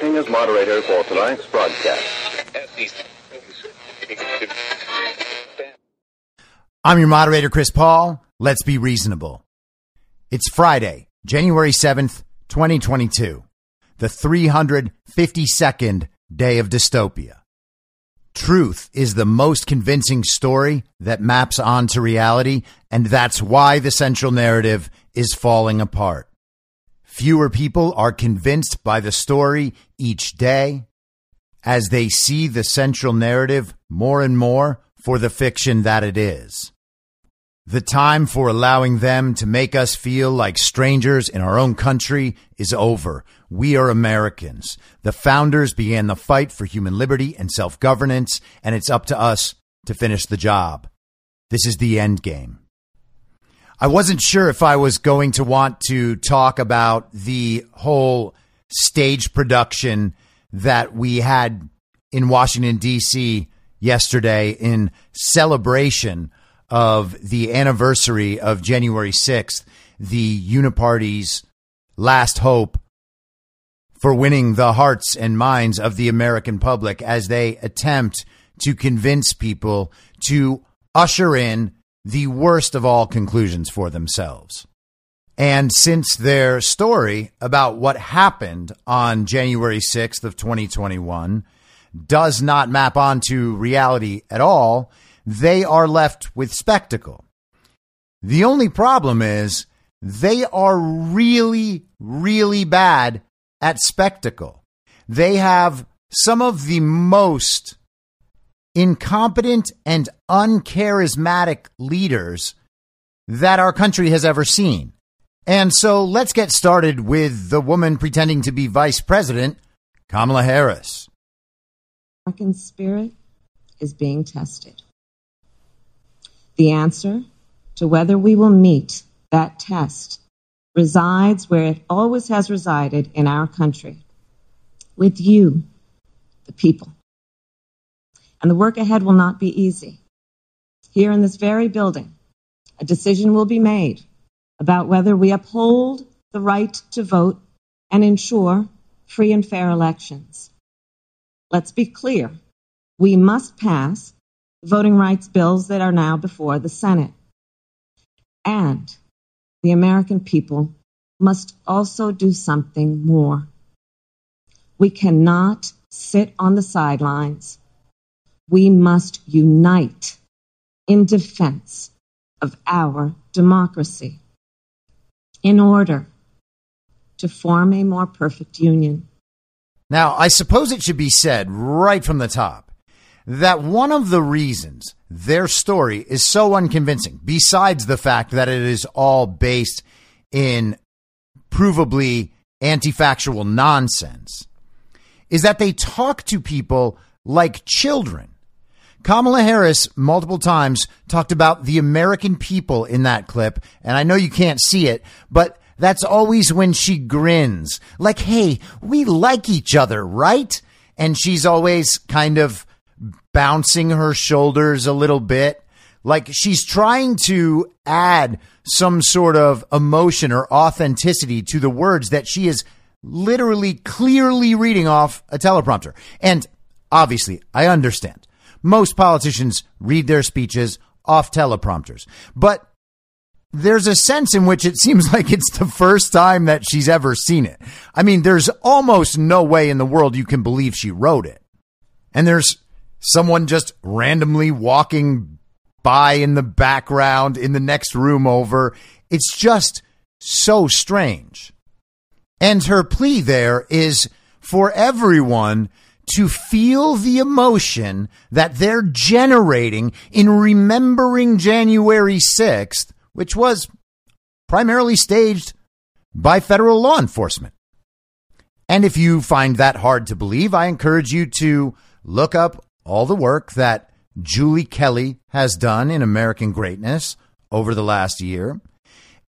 Acting as moderator for tonight's broadcast. I'm your moderator, Chris Paul. Let's be reasonable. It's Friday, January 7th, 2022, the 352nd day of dystopia. Truth is the most convincing story that maps onto reality, and that's why the central narrative is falling apart. Fewer people are convinced by the story each day as they see the central narrative more and more for the fiction that it is. The time for allowing them to make us feel like strangers in our own country is over. We are Americans. The founders began the fight for human liberty and self governance, and it's up to us to finish the job. This is the end game. I wasn't sure if I was going to want to talk about the whole stage production that we had in Washington, D.C. yesterday in celebration of the anniversary of January 6th, the Uniparty's last hope for winning the hearts and minds of the American public as they attempt to convince people to usher in the worst of all conclusions for themselves. And since their story about what happened on January 6th of 2021 does not map onto reality at all, they are left with spectacle. The only problem is they are really, really bad at spectacle. They have some of the most incompetent and uncharismatic leaders that our country has ever seen. And so let's get started with the woman pretending to be vice president, Kamala Harris. American spirit is being tested. The answer to whether we will meet that test resides where it always has resided in our country with you, the people. And the work ahead will not be easy. Here in this very building, a decision will be made about whether we uphold the right to vote and ensure free and fair elections. Let's be clear. We must pass voting rights bills that are now before the Senate. And the American people must also do something more. We cannot sit on the sidelines. We must unite in defense of our democracy in order to form a more perfect union. Now, I suppose it should be said right from the top that one of the reasons their story is so unconvincing, besides the fact that it is all based in provably anti factual nonsense, is that they talk to people like children. Kamala Harris multiple times talked about the American people in that clip, and I know you can't see it, but that's always when she grins. Like, hey, we like each other, right? And she's always kind of bouncing her shoulders a little bit. Like she's trying to add some sort of emotion or authenticity to the words that she is literally clearly reading off a teleprompter. And obviously, I understand. Most politicians read their speeches off teleprompters. But there's a sense in which it seems like it's the first time that she's ever seen it. I mean, there's almost no way in the world you can believe she wrote it. And there's someone just randomly walking by in the background in the next room over. It's just so strange. And her plea there is for everyone to feel the emotion that they're generating in remembering January 6th, which was primarily staged by federal law enforcement. And if you find that hard to believe, I encourage you to look up all the work that Julie Kelly has done in American Greatness over the last year,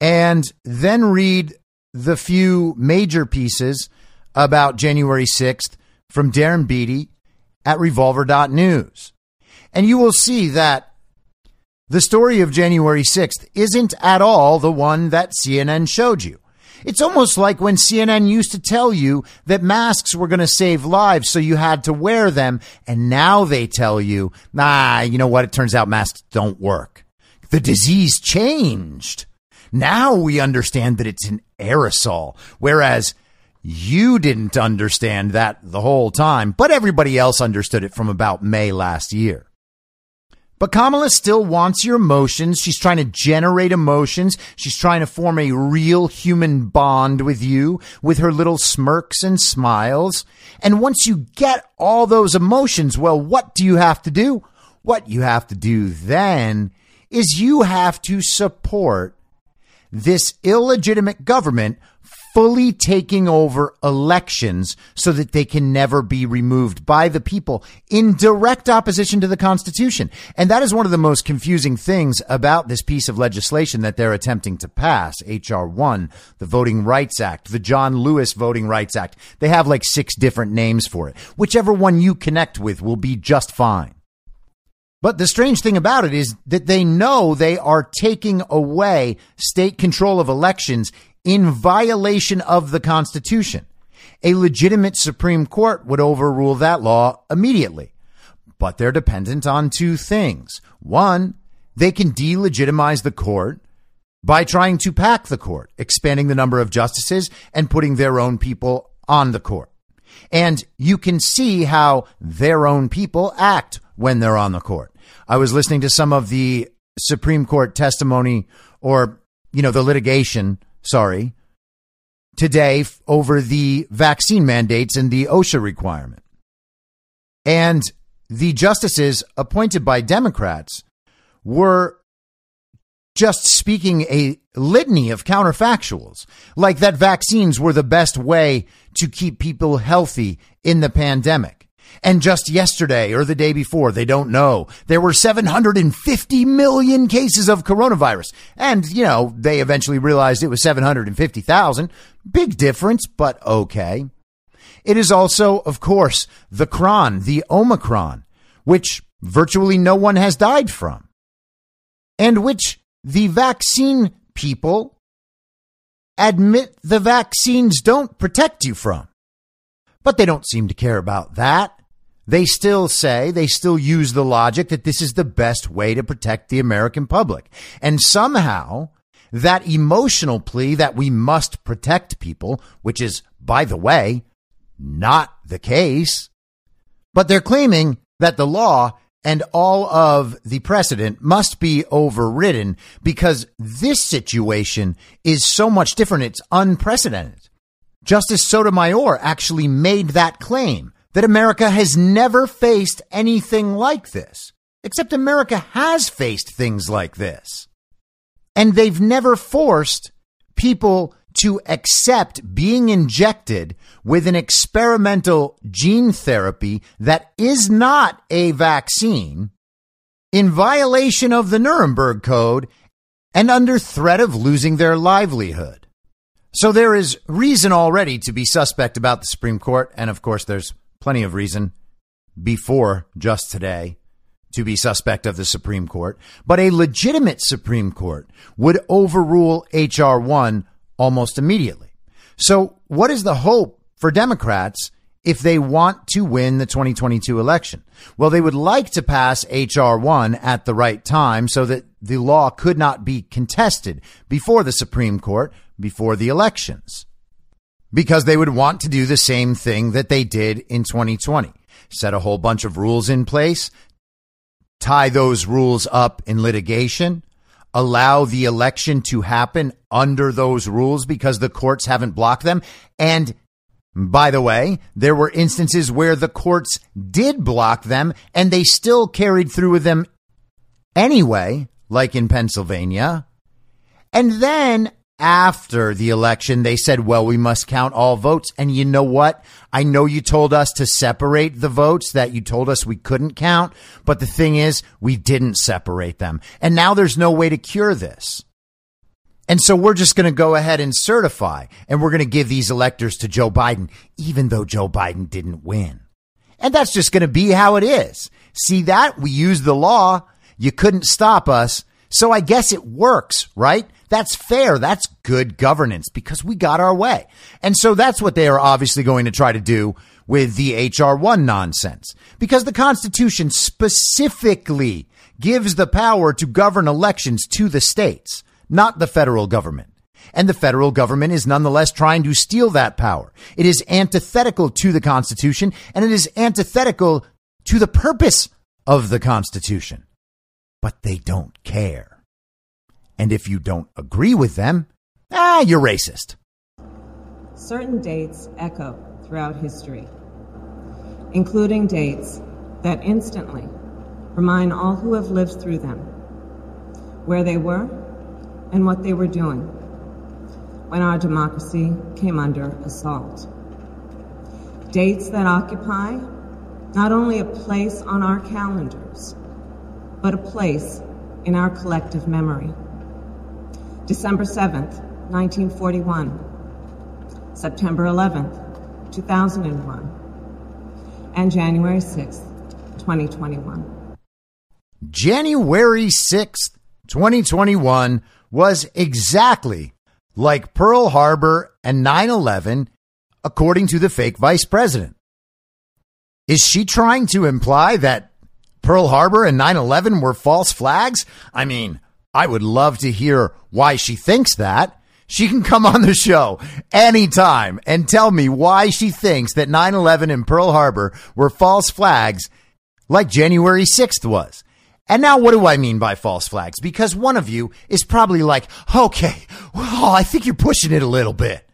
and then read the few major pieces about January 6th from Darren Beattie at revolver.news. And you will see that the story of January 6th isn't at all the one that CNN showed you. It's almost like when CNN used to tell you that masks were going to save lives, so you had to wear them. And now they tell you, nah, you know what? It turns out masks don't work. The disease changed. Now we understand that it's an aerosol, whereas you didn't understand that the whole time, but everybody else understood it from about May last year. But Kamala still wants your emotions. She's trying to generate emotions. She's trying to form a real human bond with you with her little smirks and smiles. And once you get all those emotions, well, what do you have to do? What you have to do then is you have to support this illegitimate government fully taking over elections so that they can never be removed by the people in direct opposition to the Constitution. And that is one of the most confusing things about this piece of legislation that they're attempting to pass, H.R. 1, the Voting Rights Act, the John Lewis Voting Rights Act. They have like six different names for it. Whichever one you connect with will be just fine. But the strange thing about it is that they know they are taking away state control of elections in violation of the Constitution. A legitimate Supreme Court would overrule that law immediately. But they're dependent on two things. One, they can delegitimize the court by trying to pack the court, expanding the number of justices and putting their own people on the court. And you can see how their own people act when they're on the court. I was listening to some of the Supreme Court testimony or, you know, the litigation, sorry, today over the vaccine mandates and the OSHA requirement. And the justices appointed by Democrats were just speaking a litany of counterfactuals, like that vaccines were the best way to keep people healthy in the pandemic. And just yesterday or the day before, they don't know. There were 750 million cases of coronavirus. And, you know, they eventually realized it was 750,000. Big difference, but okay. It is also, of course, the cron, the Omicron, which virtually no one has died from. And which the vaccine people admit the vaccines don't protect you from. But they don't seem to care about that. They still say, they still use the logic that this is the best way to protect the American public. And somehow that emotional plea that we must protect people, which is, by the way, not the case, but they're claiming that the law and all of the precedent must be overridden because this situation is so much different. It's unprecedented. Justice Sotomayor actually made that claim that America has never faced anything like this. Except America has faced things like this. And they've never forced people to accept being injected with an experimental gene therapy that is not a vaccine in violation of the Nuremberg Code and under threat of losing their livelihood. So there is reason already to be suspect about the Supreme Court. And of course, there's plenty of reason before just today to be suspect of the Supreme Court. But a legitimate Supreme Court would overrule H.R. 1 almost immediately. So, what is the hope for Democrats if they want to win the 2022 election? Well, they would like to pass H.R. 1 at the right time so that the law could not be contested before the Supreme Court before the elections. Because they would want to do the same thing that they did in 2020 set a whole bunch of rules in place, tie those rules up in litigation, allow the election to happen under those rules because the courts haven't blocked them. And by the way, there were instances where the courts did block them and they still carried through with them anyway, like in Pennsylvania. And then after the election, they said, well, we must count all votes. And you know what? I know you told us to separate the votes that you told us we couldn't count. But the thing is, we didn't separate them. And now there's no way to cure this. And so we're just going to go ahead and certify and we're going to give these electors to Joe Biden, even though Joe Biden didn't win. And that's just going to be how it is. See that? We used the law. You couldn't stop us. So I guess it works, right? That's fair. That's good governance because we got our way. And so that's what they are obviously going to try to do with the HR1 nonsense because the Constitution specifically gives the power to govern elections to the states, not the federal government. And the federal government is nonetheless trying to steal that power. It is antithetical to the Constitution and it is antithetical to the purpose of the Constitution. But they don't care. And if you don't agree with them, ah, you're racist. Certain dates echo throughout history, including dates that instantly remind all who have lived through them where they were and what they were doing when our democracy came under assault. Dates that occupy not only a place on our calendars, but a place in our collective memory. December 7th, 1941, September 11th, 2001, and January 6th, 2021. January 6th, 2021 was exactly like Pearl Harbor and 9 11, according to the fake vice president. Is she trying to imply that Pearl Harbor and 9 11 were false flags? I mean, I would love to hear why she thinks that. She can come on the show anytime and tell me why she thinks that 9 11 and Pearl Harbor were false flags like January 6th was. And now, what do I mean by false flags? Because one of you is probably like, okay, well, I think you're pushing it a little bit.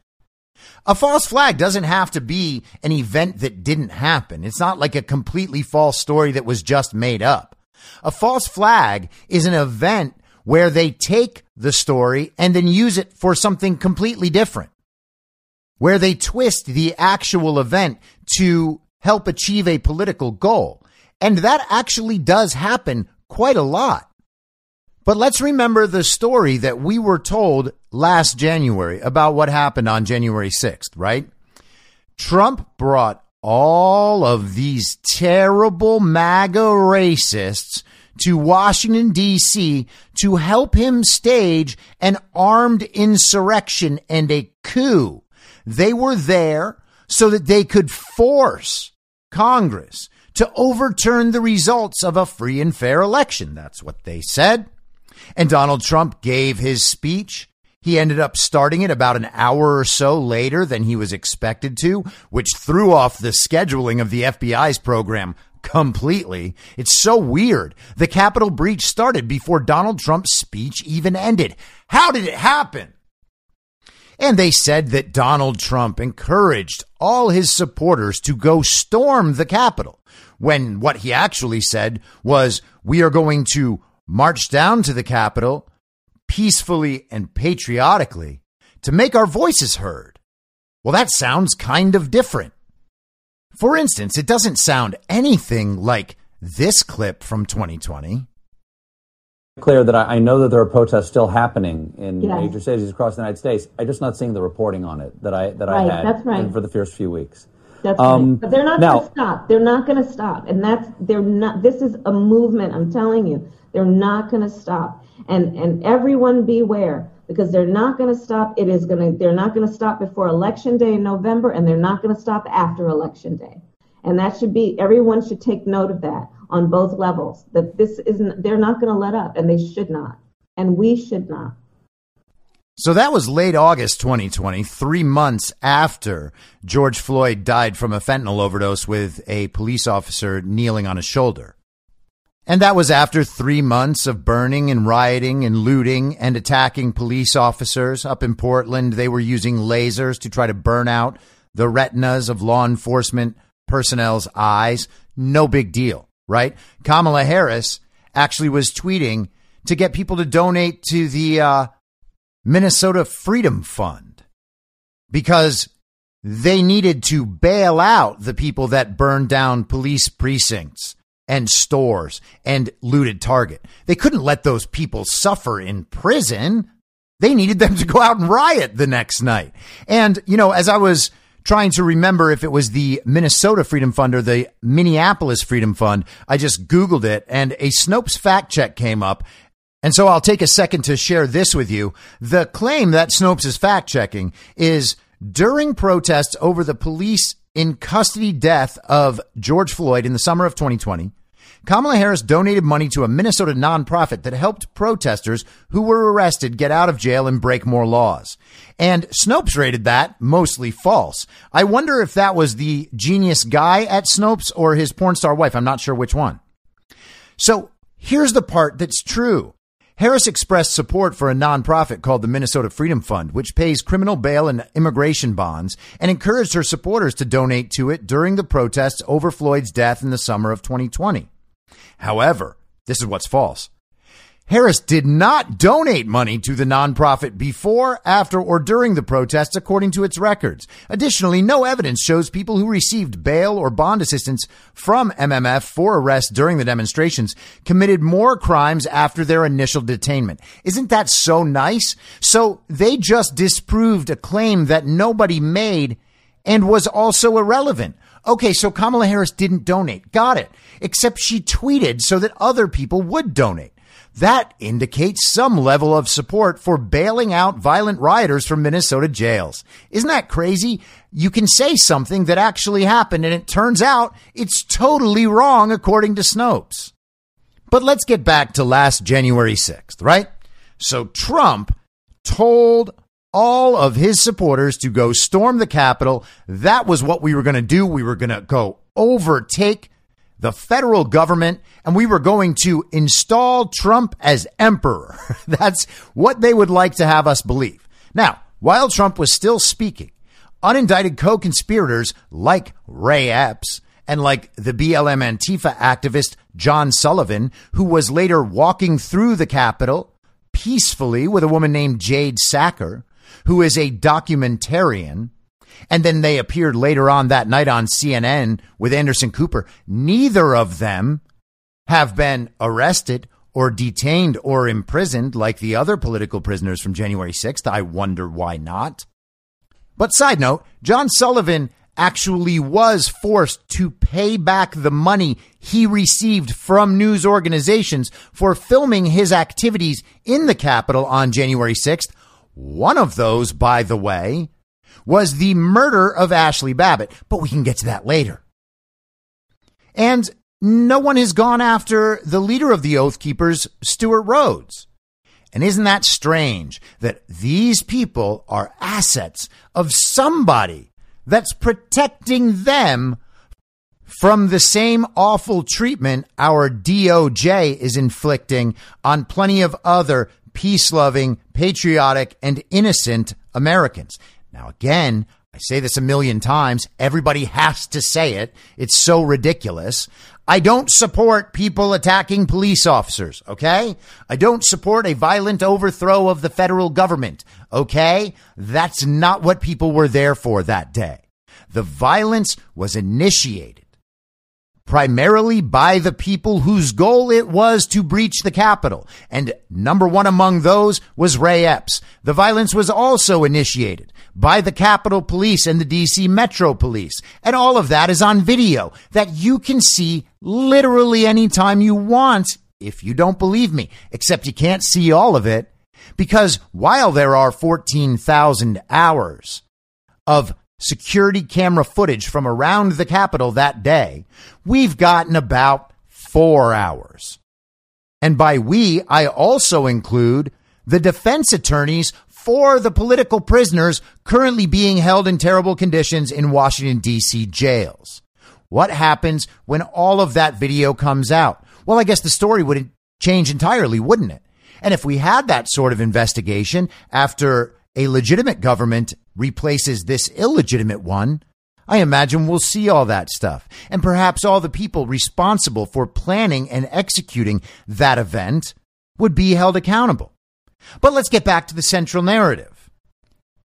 A false flag doesn't have to be an event that didn't happen. It's not like a completely false story that was just made up. A false flag is an event where they take the story and then use it for something completely different, where they twist the actual event to help achieve a political goal. And that actually does happen quite a lot. But let's remember the story that we were told last January about what happened on January 6th, right? Trump brought all of these terrible MAGA racists to Washington, D.C. to help him stage an armed insurrection and a coup. They were there so that they could force Congress to overturn the results of a free and fair election. That's what they said. And Donald Trump gave his speech. He ended up starting it about an hour or so later than he was expected to, which threw off the scheduling of the FBI's program completely. It's so weird. The Capitol breach started before Donald Trump's speech even ended. How did it happen? And they said that Donald Trump encouraged all his supporters to go storm the Capitol when what he actually said was, we are going to march down to the Capitol peacefully and patriotically to make our voices heard. Well, that sounds kind of different. For instance, it doesn't sound anything like this clip from 2020 clear that I, I, know that there are protests still happening in yes. major cities across the United States. I'm just not seeing the reporting on it that I that right, I had that's right. for the first few weeks. That's um, right. But they're not going to stop. They're not going to stop. And that's they're not. This is a movement. I'm telling you, they're not going to stop. And and everyone beware because they're not going to stop. It is going to. They're not going to stop before election day in November, and they're not going to stop after election day. And that should be everyone should take note of that on both levels. That this isn't. They're not going to let up, and they should not, and we should not. So that was late August 2020, three months after George Floyd died from a fentanyl overdose with a police officer kneeling on his shoulder. And that was after three months of burning and rioting and looting and attacking police officers up in Portland. They were using lasers to try to burn out the retinas of law enforcement personnel's eyes. No big deal, right? Kamala Harris actually was tweeting to get people to donate to the, uh, Minnesota Freedom Fund because they needed to bail out the people that burned down police precincts and stores and looted Target. They couldn't let those people suffer in prison. They needed them to go out and riot the next night. And, you know, as I was trying to remember if it was the Minnesota Freedom Fund or the Minneapolis Freedom Fund, I just Googled it and a Snopes fact check came up and so I'll take a second to share this with you. The claim that Snopes is fact checking is during protests over the police in custody death of George Floyd in the summer of 2020, Kamala Harris donated money to a Minnesota nonprofit that helped protesters who were arrested get out of jail and break more laws. And Snopes rated that mostly false. I wonder if that was the genius guy at Snopes or his porn star wife. I'm not sure which one. So here's the part that's true. Harris expressed support for a nonprofit called the Minnesota Freedom Fund, which pays criminal bail and immigration bonds, and encouraged her supporters to donate to it during the protests over Floyd's death in the summer of 2020. However, this is what's false. Harris did not donate money to the nonprofit before, after, or during the protests, according to its records. Additionally, no evidence shows people who received bail or bond assistance from MMF for arrest during the demonstrations committed more crimes after their initial detainment. Isn't that so nice? So they just disproved a claim that nobody made and was also irrelevant. Okay, so Kamala Harris didn't donate. Got it. Except she tweeted so that other people would donate. That indicates some level of support for bailing out violent rioters from Minnesota jails. Isn't that crazy? You can say something that actually happened and it turns out it's totally wrong according to Snopes. But let's get back to last January 6th, right? So Trump told all of his supporters to go storm the Capitol. That was what we were going to do. We were going to go overtake the federal government and we were going to install Trump as emperor. That's what they would like to have us believe. Now, while Trump was still speaking, unindicted co-conspirators like Ray Epps and like the BLM Antifa activist John Sullivan, who was later walking through the Capitol peacefully with a woman named Jade Sacker, who is a documentarian, and then they appeared later on that night on CNN with Anderson Cooper. Neither of them have been arrested or detained or imprisoned like the other political prisoners from January 6th. I wonder why not. But side note, John Sullivan actually was forced to pay back the money he received from news organizations for filming his activities in the Capitol on January 6th. One of those, by the way, was the murder of Ashli Babbitt, but we can get to that later. And no one has gone after the leader of the Oath Keepers, Stewart Rhodes. And isn't that strange that these people are assets of somebody that's protecting them from the same awful treatment our DOJ is inflicting on plenty of other peace loving, patriotic, and innocent Americans. Now, again, I say this a million times. Everybody has to say it. It's so ridiculous. I don't support people attacking police officers, okay? I don't support a violent overthrow of the federal government, okay? That's not what people were there for that day. The violence was initiated primarily by the people whose goal it was to breach the Capitol. And number one among those was Ray Epps. The violence was also initiated by the Capitol Police and the DC Metro Police. And all of that is on video that you can see literally anytime you want if you don't believe me, except you can't see all of it because while there are 14,000 hours of security camera footage from around the Capitol that day, we've gotten about four hours. And by we, I also include the defense attorneys for the political prisoners currently being held in terrible conditions in Washington, D.C. jails. What happens when all of that video comes out? Well, I guess the story would change entirely, wouldn't it? And if we had that sort of investigation after a legitimate government replaces this illegitimate one, I imagine we'll see all that stuff. And perhaps all the people responsible for planning and executing that event would be held accountable. But let's get back to the central narrative.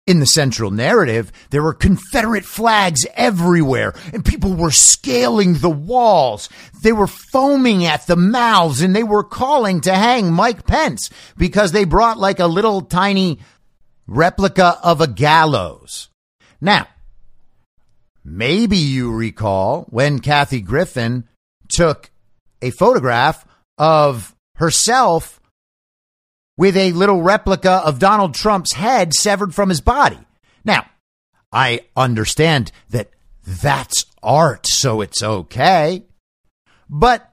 In the central narrative, there were Confederate flags everywhere, and people were scaling the walls. They were foaming at the mouths, and they were calling to hang Mike Pence because they brought like a little tiny replica of a gallows. Now, maybe you recall when Kathy Griffin took a photograph of herself with a little replica of Donald Trump's head severed from his body. Now, I understand that that's art, so it's okay. But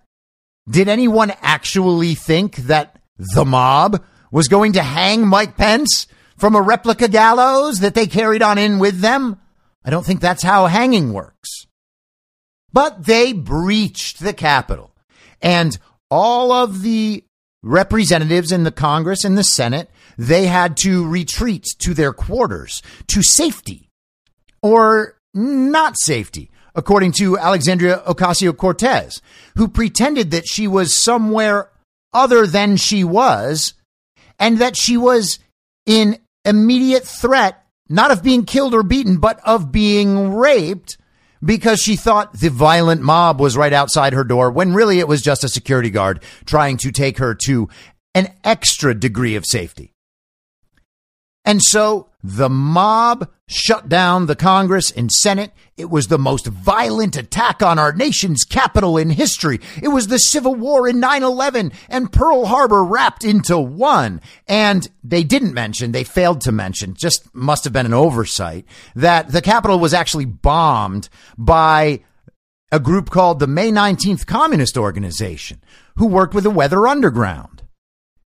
did anyone actually think that the mob was going to hang Mike Pence from a replica gallows that they carried on in with them. I don't think that's how hanging works. But they breached the Capitol. And all of the representatives in the Congress and the Senate, they had to retreat to their quarters to safety or not safety, according to Alexandria Ocasio Cortez, who pretended that she was somewhere other than she was and that she was in immediate threat, not of being killed or beaten, but of being raped because she thought the violent mob was right outside her door when really it was just a security guard trying to take her to an extra degree of safety. And so the mob shut down the Congress and Senate. It was the most violent attack on our nation's capital in history. It was the Civil War in 9-11 and Pearl Harbor wrapped into one. And they didn't mention, they failed to mention, just must have been an oversight, that the Capitol was actually bombed by a group called the May 19th Communist Organization, who worked with the Weather Underground.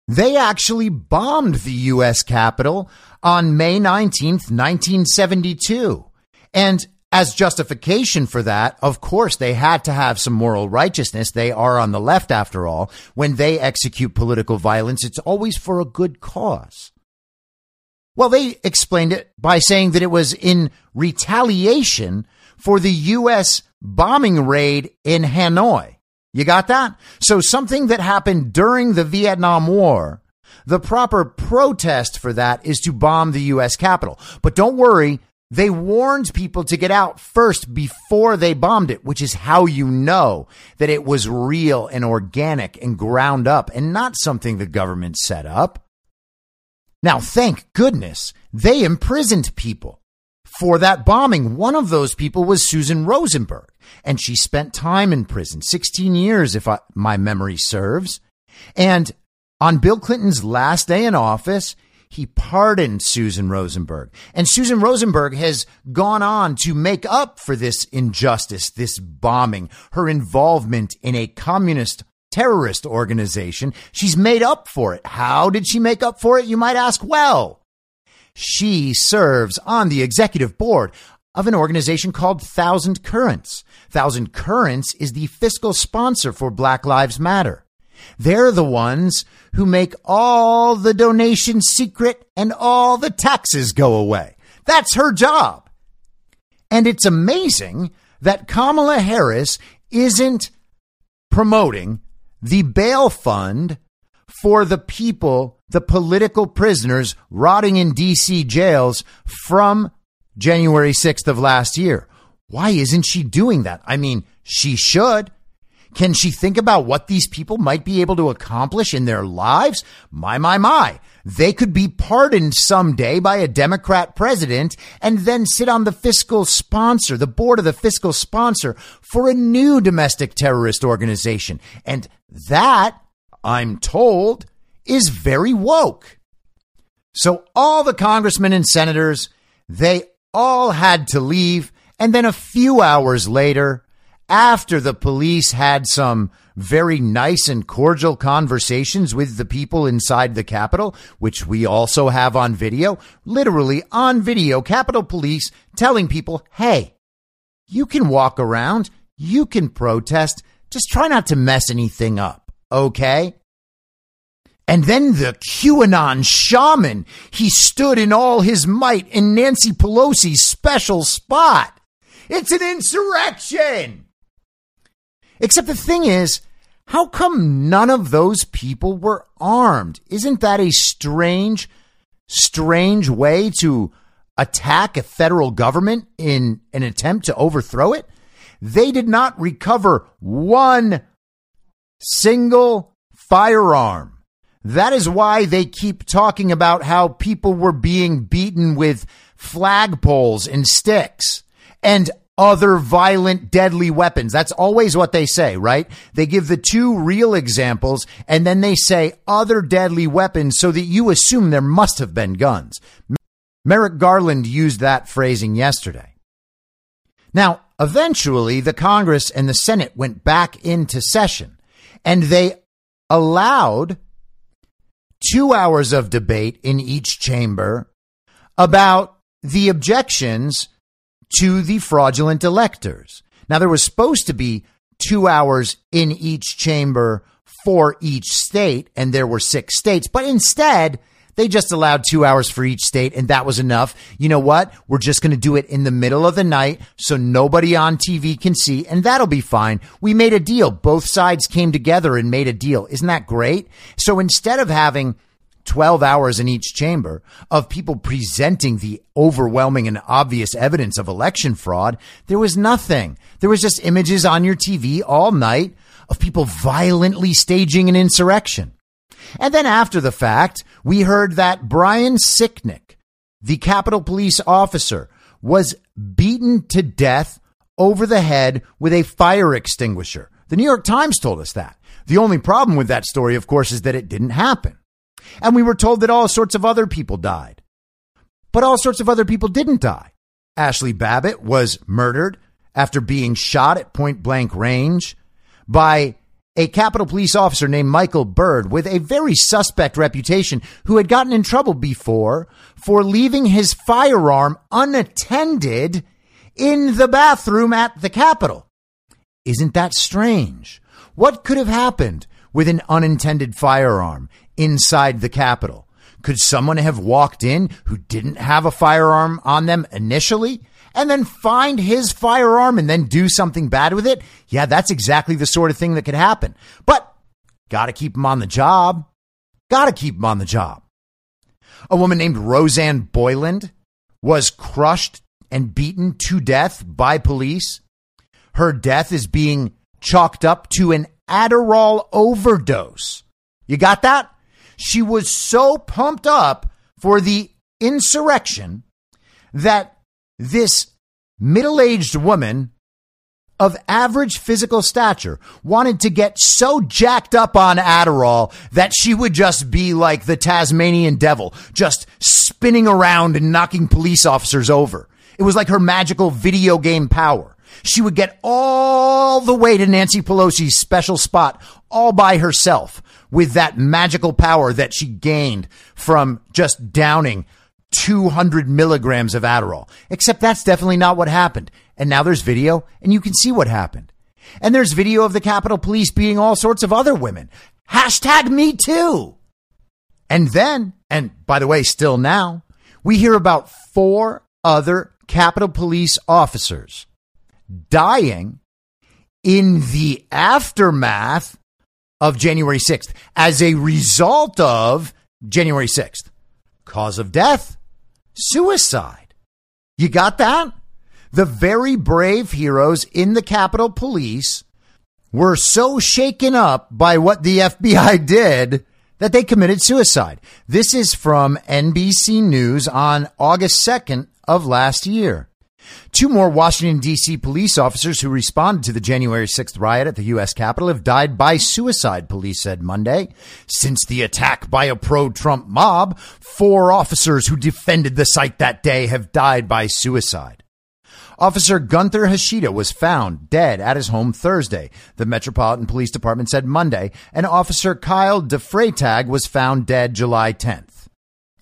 They actually bombed the U.S. Capitol on May 19th, 1972. And as justification for that, of course, they had to have some moral righteousness. They are on the left, after all. When they execute political violence, it's always for a good cause. Well, they explained it by saying that it was in retaliation for the U.S. bombing raid in Hanoi. You got that? So something that happened during the Vietnam War, the proper protest for that is to bomb the U.S. Capitol. But don't worry. They warned people to get out first before they bombed it, which is how you know that it was real and organic and ground up and not something the government set up. Now, thank goodness they imprisoned people for that bombing. One of those people was Susan Rosenberg, and she spent time in prison 16 years, if I, my memory serves. And on Bill Clinton's last day in office, he pardoned Susan Rosenberg. And Susan Rosenberg has gone on to make up for this injustice, this bombing, her involvement in a communist terrorist organization. She's made up for it. How did she make up for it? You might ask. Well, she serves on the executive board of an organization called Thousand Currents. Thousand Currents is the fiscal sponsor for Black Lives Matter. They're the ones who make all the donations secret and all the taxes go away. That's her job. And it's amazing that Kamala Harris isn't promoting the bail fund for the people, the political prisoners rotting in DC jails from January 6th of last year. Why isn't she doing that? I mean, she should. Can she think about what these people might be able to accomplish in their lives? My, my, my. They could be pardoned someday by a Democrat president and then sit on the fiscal sponsor, the board of the fiscal sponsor for a new domestic terrorist organization. And that, I'm told, is very woke. So all the congressmen and senators, they all had to leave. And then a few hours later, after the police had some very nice and cordial conversations with the people inside the Capitol, which we also have on video, literally on video, Capitol Police telling people, hey, you can walk around, you can protest, just try not to mess anything up, okay? And then the QAnon shaman, he stood in all his might in Nancy Pelosi's special spot. It's an insurrection! Except the thing is, how come none of those people were armed? Isn't that a strange, strange way to attack a federal government in an attempt to overthrow it? They did not recover one single firearm. That is why they keep talking about how people were being beaten with flagpoles and sticks. And other violent, deadly weapons. That's always what they say, right? They give the two real examples and then they say other deadly weapons so that you assume there must have been guns. Merrick Garland used that phrasing yesterday. Now, eventually, the Congress and the Senate went back into session and they allowed two hours of debate in each chamber about the objections to the fraudulent electors. Now, there was supposed to be two hours in each chamber for each state, and there were six states, but instead, they just allowed two hours for each state, and that was enough. You know what? We're just going to do it in the middle of the night so nobody on TV can see, and that'll be fine. We made a deal. Both sides came together and made a deal. Isn't that great? So instead of having 12 hours in each chamber of people presenting the overwhelming and obvious evidence of election fraud, there was nothing. There was just images on your TV all night of people violently staging an insurrection. And then after the fact, we heard that Brian Sicknick, the Capitol Police officer, was beaten to death over the head with a fire extinguisher. The New York Times told us that. The only problem with that story, of course, is that it didn't happen. And we were told that all sorts of other people died. But all sorts of other people didn't die. Ashli Babbitt was murdered after being shot at point blank range by a Capitol Police officer named Michael Byrd with a very suspect reputation who had gotten in trouble before for leaving his firearm unattended in the bathroom at the Capitol. Isn't that strange? What could have happened with an unintended firearm inside the Capitol? Could someone have walked in who didn't have a firearm on them initially and then find his firearm and then do something bad with it? Yeah, that's exactly the sort of thing that could happen. But got to keep him on the job. Got to keep him on the job. A woman named Rosanne Boyland was crushed and beaten to death by police. Her death is being chalked up to an Adderall overdose. You got that? She was so pumped up for the insurrection that this middle aged woman of average physical stature wanted to get so jacked up on Adderall that she would just be like the Tasmanian devil, just spinning around and knocking police officers over. It was like her magical video game power. She would get all the way to Nancy Pelosi's special spot all by herself with that magical power that she gained from just downing 200 milligrams of Adderall. Except that's definitely not what happened. And now there's video and you can see what happened. And there's video of the Capitol Police beating all sorts of other women. Hashtag me too. And then, and by the way, still now, we hear about four other Capitol Police officers dying in the aftermath of January 6th as a result of January 6th. Cause of death? Suicide. You got that? The very brave heroes in the Capitol Police were so shaken up by what the FBI did that they committed suicide. This is from NBC News on August 2nd of last year. Two more Washington, D.C. police officers who responded to the January 6th riot at the U.S. Capitol have died by suicide, police said Monday. Since the attack by a pro Trump mob, four officers who defended the site that day have died by suicide. Officer Gunther Hashida was found dead at his home Thursday, the Metropolitan Police Department said Monday, and Officer Kyle DeFreytag was found dead July 10th.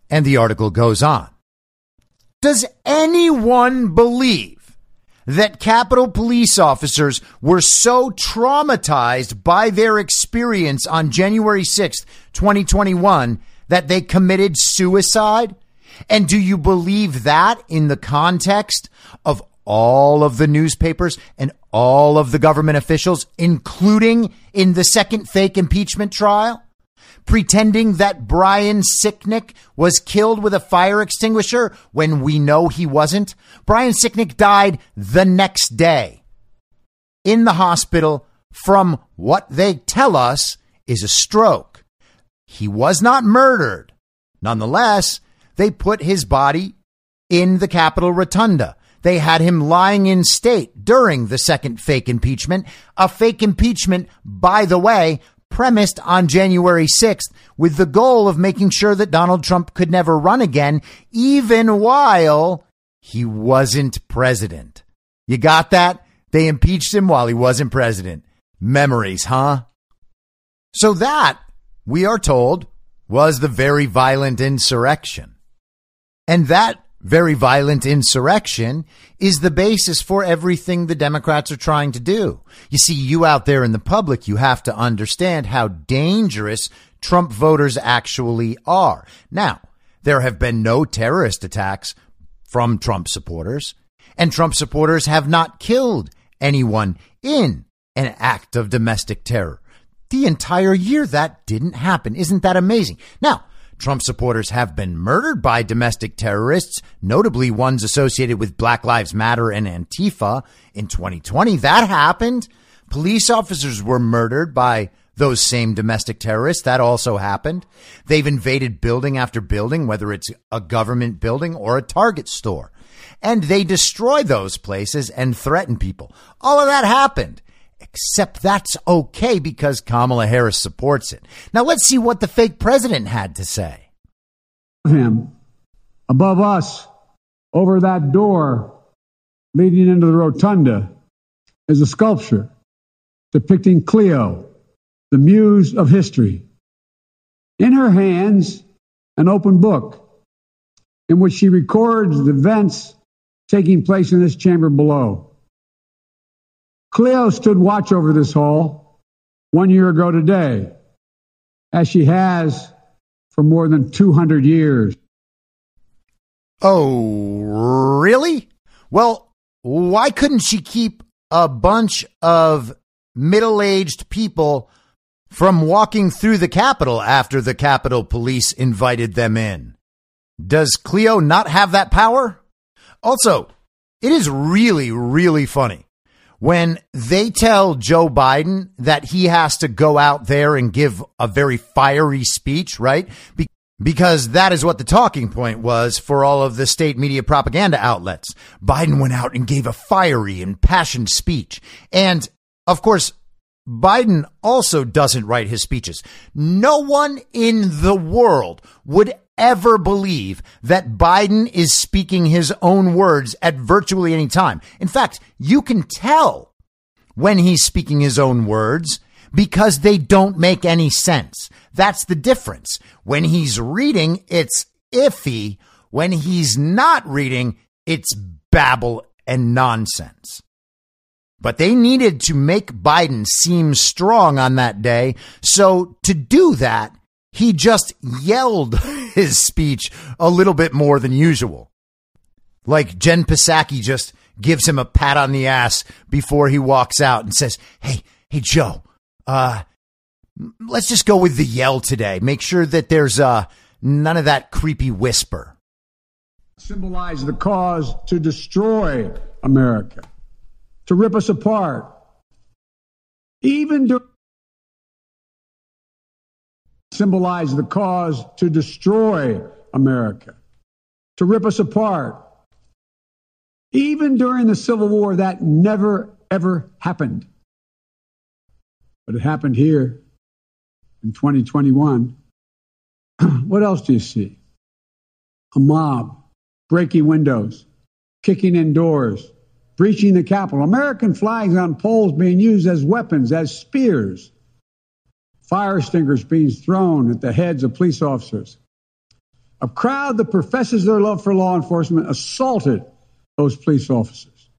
And the article goes on. Does anyone believe that Capitol police officers were so traumatized by their experience on January 6th, 2021, that they committed suicide? And do you believe that in the context of all of the newspapers and all of the government officials, including in the second fake impeachment trial? Pretending that Brian Sicknick was killed with a fire extinguisher when we know he wasn't. Brian Sicknick died the next day in the hospital from what they tell us is a stroke. He was not murdered. Nonetheless, they put his body in the Capitol Rotunda. They had him lying in state during the second fake impeachment, a fake impeachment, by the way, premised on January 6th with the goal of making sure that Donald Trump could never run again, even while he wasn't president. You got that? They impeached him while he wasn't president. Memories, huh? So that, we are told, was the very violent insurrection. And that very violent insurrection is the basis for everything the Democrats are trying to do. You see, you out there in the public, you have to understand how dangerous Trump voters actually are. Now, there have been no terrorist attacks from Trump supporters, and Trump supporters have not killed anyone in an act of domestic terror. The entire year that didn't happen. Isn't that amazing? Now, Trump supporters have been murdered by domestic terrorists, notably ones associated with Black Lives Matter and Antifa. In 2020, that happened. Police officers were murdered by those same domestic terrorists. That also happened. They've invaded building after building, whether it's a government building or a Target store. And they destroy those places and threaten people. All of that happened except that's okay because Kamala Harris supports it. Now let's see what the fake president had to say. Him above us, over that door leading into the rotunda, is a sculpture depicting Clio, the muse of history. In her hands, an open book in which she records the events taking place in this chamber below. Clio stood watch over this hall one year ago today, as she has for more than 200 years. Oh, really? Well, why couldn't she keep a bunch of middle aged people from walking through the Capitol after the Capitol Police invited them in? Does Clio not have that power? Also, it is really, really funny when they tell Joe Biden that he has to go out there and give a very fiery speech, right? Be- because that is what the talking point was for all of the state media propaganda outlets. Biden went out and gave a fiery and passionate speech. And of course, Biden also doesn't write his speeches. No one in the world would ever believe that Biden is speaking his own words at virtually any time. In fact, you can tell when he's speaking his own words because they don't make any sense. That's the difference. When he's reading, it's iffy. When he's not reading, it's babble and nonsense. But they needed to make Biden seem strong on that day. So to do that, he just yelled his speech a little bit more than usual. Like Jen Psaki just gives him a pat on the ass before he walks out and says, Hey, hey, Joe, uh, let's just go with the yell today. Make sure that there's, uh, none of that creepy whisper. Symbolize the cause to destroy America, to rip us apart. Even to symbolize the cause to destroy America, to rip us apart. Even during the Civil War, that never, ever happened. But it happened here in 2021. what else do you see? A mob breaking windows, kicking in doors, breaching the Capitol, American flags on poles being used as weapons, as spears, fire extinguishers being thrown at the heads of police officers. A crowd that professes their love for law enforcement assaulted those police officers.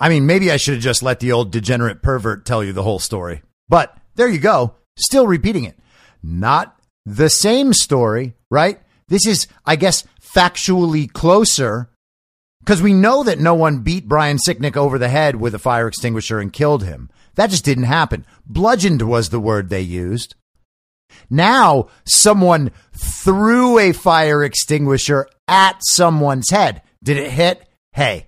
I mean, maybe I should have just let the old degenerate pervert tell you the whole story. But there you go. Still repeating it. Not the same story, right? This is, I guess, factually closer because we know that no one beat Brian Sicknick over the head with a fire extinguisher and killed him. That just didn't happen. Bludgeoned was the word they used. Now someone threw a fire extinguisher at someone's head. Did it hit? Hey,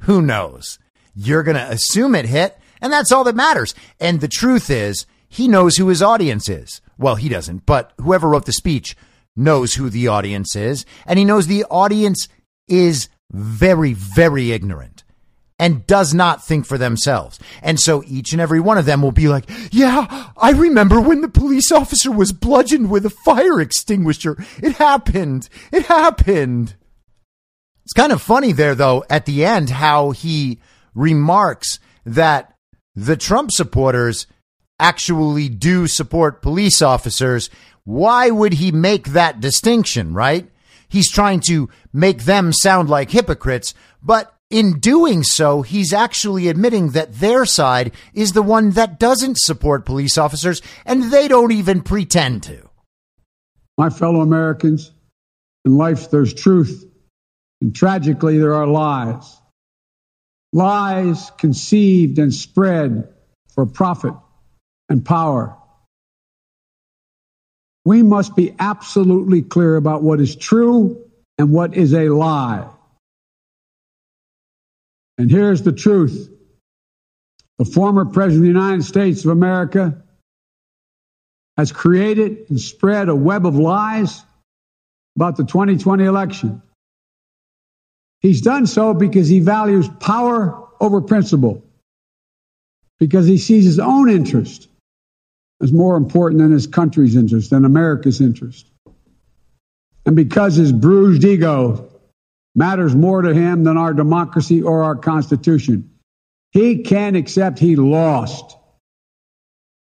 who knows? You're going to assume it hit, and that's all that matters. And the truth is, he knows who his audience is. Well, he doesn't, but whoever wrote the speech knows who the audience is, and he knows the audience is very, very ignorant and does not think for themselves. And so each and every one of them will be like, yeah, I remember when the police officer was bludgeoned with a fire extinguisher. It happened. It happened. It's kind of funny there, though, at the end, how he remarks that the Trump supporters actually do support police officers. Why would he make that distinction, right? He's trying to make them sound like hypocrites, but in doing so, he's actually admitting that their side is the one that doesn't support police officers and they don't even pretend to. My fellow Americans, in life there's truth, and tragically there are lies. Lies conceived and spread for profit and power. We must be absolutely clear about what is true and what is a lie. And here's the truth. The former President of the United States of America has created and spread a web of lies about the 2020 election. He's done so because he values power over principle, because he sees his own interest as more important than his country's interest, than America's interest. And because his bruised ego matters more to him than our democracy or our Constitution, he can't accept he lost.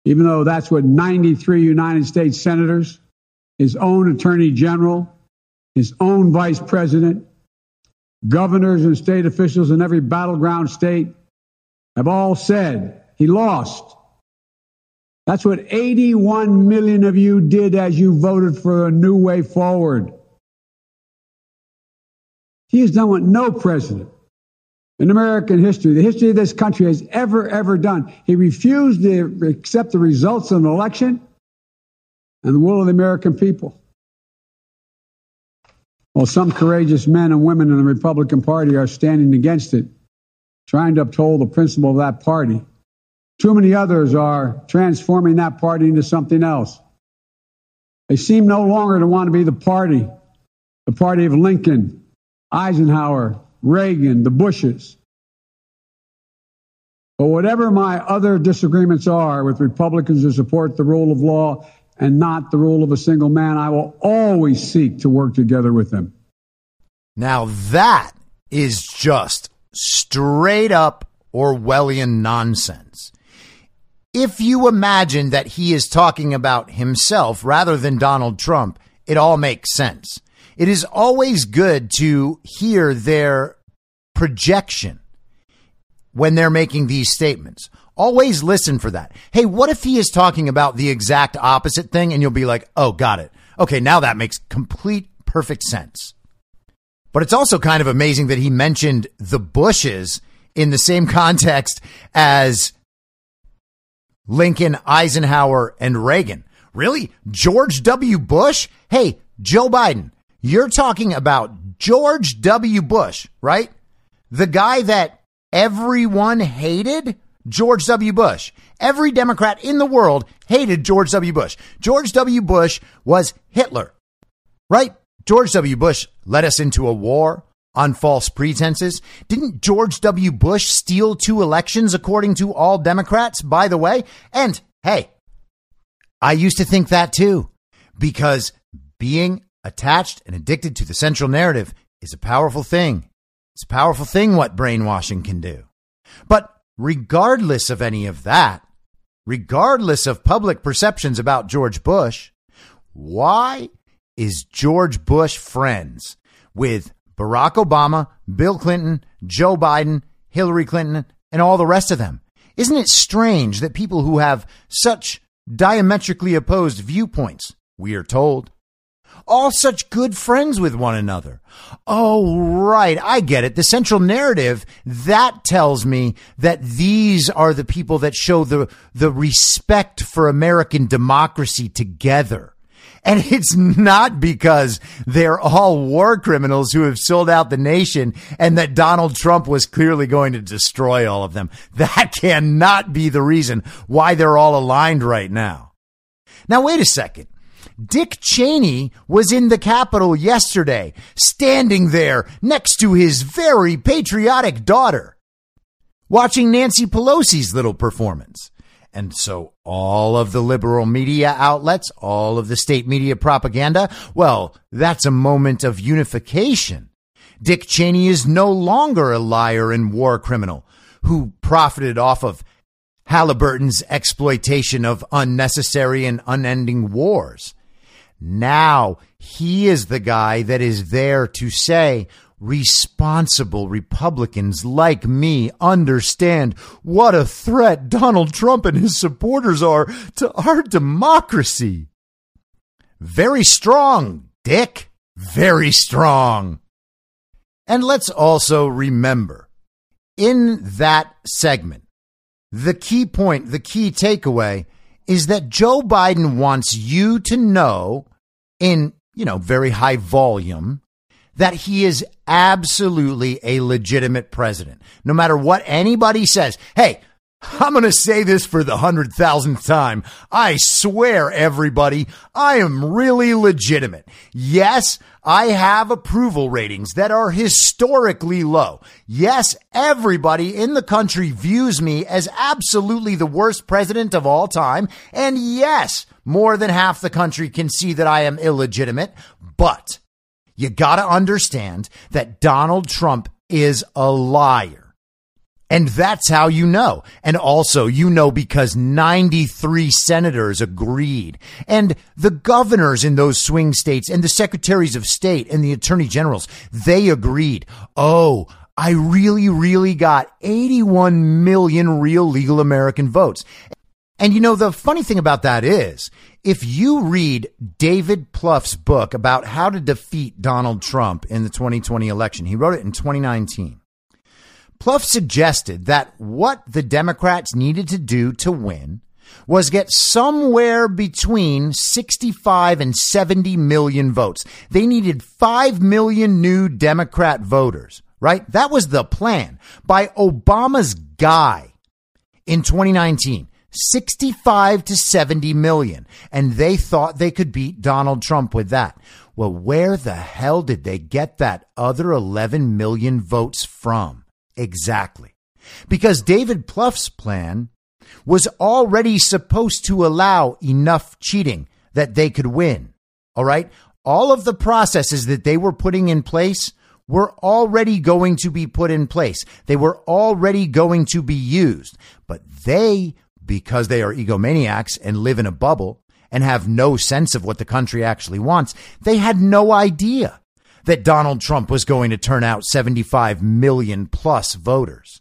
Even though that's what 93 United States senators, his own attorney general, his own vice president, governors and state officials in every battleground state have all said he lost. That's what 81 million of you did as you voted for a new way forward. He has done what no president in American history, the history of this country has ever, ever done. He refused to accept the results of an election and the will of the American people. While some courageous men and women in the Republican Party are standing against it, trying to uphold the principle of that party. Too many others are transforming that party into something else. They seem no longer to want to be the party, the party of Lincoln, Eisenhower, Reagan, the Bushes. But whatever my other disagreements are with Republicans who support the rule of law and not the rule of a single man, I will always seek to work together with them. Now that is just straight up Orwellian nonsense if you imagine that he is talking about himself rather than Donald Trump, it all makes sense. It is always good to hear their projection. when they're making these statements. Always listen for that. Hey, what if he is talking about the exact opposite thing and you'll be like, oh, got it. Okay, now that makes complete, perfect sense. But it's also kind of amazing that he mentioned the Bushes in the same context as Lincoln, Eisenhower, and Reagan. Really? George W. Bush? Hey, Joe Biden, you're talking about George W. Bush, right? The guy that everyone hated? George W. Bush. Every Democrat in the world hated George W. Bush. George W. Bush was Hitler, right? George W. Bush led us into a war on false pretenses. Didn't George W. Bush steal two elections, according to all Democrats, by the way? And hey, I used to think that too, because being attached and addicted to the central narrative is a powerful thing. It's a powerful thing what brainwashing can do. But regardless of any of that, regardless of public perceptions about George Bush, why is George Bush friends with Barack Obama, Bill Clinton, Joe Biden, Hillary Clinton, and all the rest of them? Isn't it strange that people who have such diametrically opposed viewpoints, we are told, all such good friends with one another. Oh, right. I get it. The central narrative that tells me that these are the people that show the, the respect for American democracy together. And it's not because they're all war criminals who have sold out the nation and that Donald Trump was clearly going to destroy all of them. That cannot be the reason why they're all aligned right now. Now, wait a second. Dick Cheney was in the Capitol yesterday, standing there next to his very patriotic daughter, watching Nancy Pelosi's little performance. And so all of the liberal media outlets, all of the state media propaganda, well, that's a moment of unification. Dick Cheney is no longer a liar and war criminal who profited off of Halliburton's exploitation of unnecessary and unending wars. Now he is the guy that is there to say, responsible Republicans like me understand what a threat Donald Trump and his supporters are to our democracy. Very strong, Dick. Very strong. And let's also remember in that segment, the key point, the key takeaway is that Joe Biden wants you to know in, you know, very high volume that he is absolutely a legitimate president. No matter what anybody says. Hey, I'm going to say this for the hundred thousandth time. I swear, everybody, I am really legitimate. Yes, I have approval ratings that are historically low. Yes, everybody in the country views me as absolutely the worst president of all time. And yes, more than half the country can see that I am illegitimate. But you got to understand that Donald Trump is a liar. And that's how you know. And also, you know, because 93 senators agreed and the governors in those swing states and the secretaries of state and the attorney generals, they agreed. Oh, I really, really got 81 million real legal American votes. And you know, the funny thing about that is if you read David Plouffe's book about how to defeat Donald Trump in the 2020 election, he wrote it in 2019. Plouffe suggested that what the Democrats needed to do to win was get somewhere between 65 and 70 million votes. They needed 5 million new Democrat voters, right? That was the plan by Obama's guy in 2019. 65 to 70 million. And they thought they could beat Donald Trump with that. Well, where the hell did they get that other 11 million votes from? Exactly. Because David Plouffe's plan was already supposed to allow enough cheating that they could win. All right. All of the processes that they were putting in place were already going to be put in place. They were already going to be used, but they, because they are egomaniacs and live in a bubble and have no sense of what the country actually wants, they had no idea that Donald Trump was going to turn out 75 million plus voters.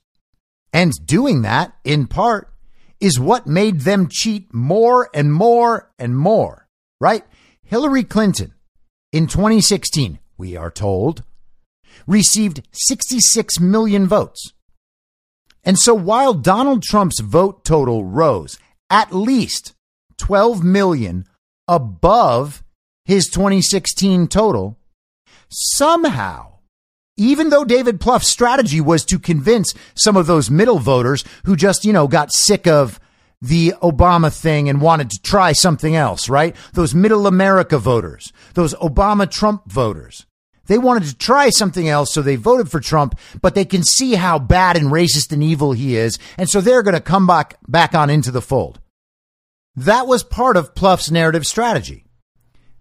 And doing that, in part, is what made them cheat more and more and more, right? Hillary Clinton in 2016, we are told, received 66 million votes. And so while Donald Trump's vote total rose at least 12 million above his 2016 total, somehow, even though David Plouffe's strategy was to convince some of those middle voters who just, you know, got sick of the Obama thing and wanted to try something else, right? Those middle America voters, those Obama Trump voters. They wanted to try something else, so they voted for Trump, but they can see how bad and racist and evil he is, and so they're going to come back, back on into the fold. That was part of Plouffe's narrative strategy.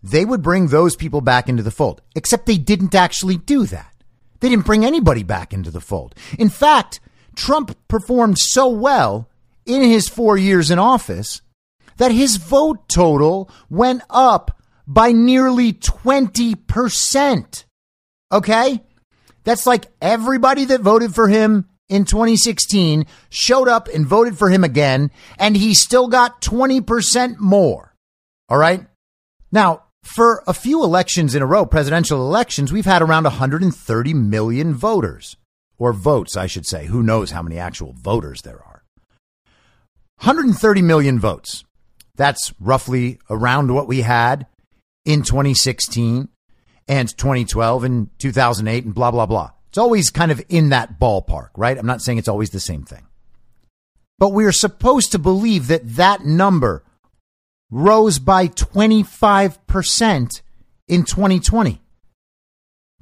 They would bring those people back into the fold, except they didn't actually do that. They didn't bring anybody back into the fold. In fact, Trump performed so well in his four years in office that his vote total went up by nearly 20%. Okay? That's like everybody that voted for him in 2016 showed up and voted for him again, and he still got 20% more. All right? Now, for a few elections in a row, presidential elections, we've had around 130 million voters, or votes, I should say. Who knows how many actual voters there are? 130 million votes. That's roughly around what we had in 2016 and 2012 and 2008 and blah, blah, blah. It's always kind of in that ballpark, right? I'm not saying it's always the same thing. But we are supposed to believe that that number rose by 25% in 2020.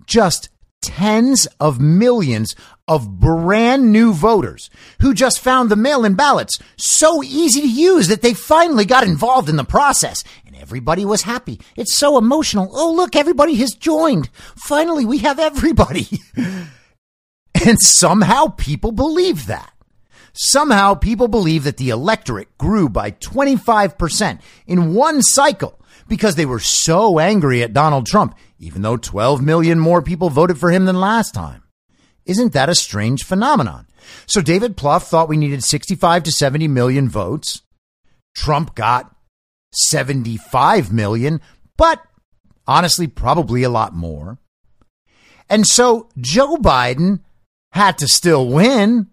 Just tens of millions of brand new voters who just found the mail in ballots so easy to use that they finally got involved in the process and everybody was happy. It's so emotional. Oh, look, everybody has joined. Finally, we have everybody. and somehow people believe that. Somehow people believe that the electorate grew by 25% in one cycle because they were so angry at Donald Trump, even though 12 million more people voted for him than last time. Isn't that a strange phenomenon? So David Plouffe thought we needed 65 to 70 million votes. Trump got 75 million, but honestly, probably a lot more. And so Joe Biden had to still win.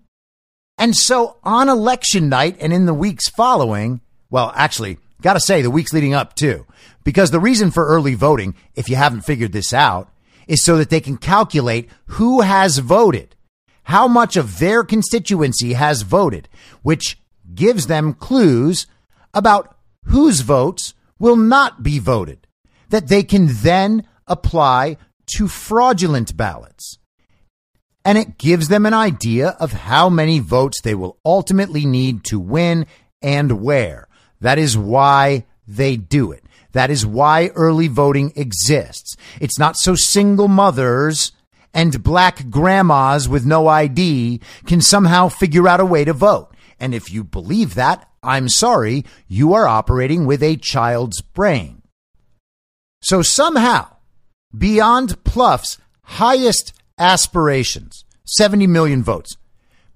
And so on election night and in the weeks following, well, actually, got to say the weeks leading up too, because the reason for early voting, if you haven't figured this out, is so that they can calculate who has voted, how much of their constituency has voted, which gives them clues about whose votes will not be voted, that they can then apply to fraudulent ballots and it gives them an idea of how many votes they will ultimately need to win and where. That is why they do it. That is why early voting exists. It's not so single mothers and black grandmas with no ID can somehow figure out a way to vote. And if you believe that, I'm sorry, you are operating with a child's brain. So somehow, beyond Plouffe's highest aspirations, 70 million votes.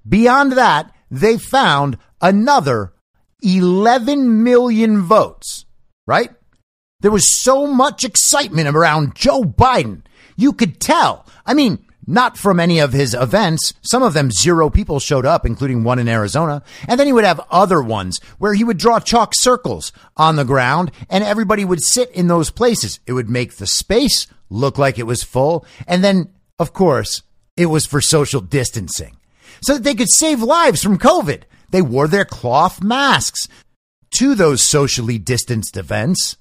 Beyond that, they found another 11 million votes, right? There was so much excitement around Joe Biden. You could tell. I mean, not from any of his events. Some of them, zero people showed up, including one in Arizona. And then he would have other ones where he would draw chalk circles on the ground and everybody would sit in those places. It would make the space look like it was full. And then of course, it was for social distancing so that they could save lives from COVID. They wore their cloth masks to those socially distanced events.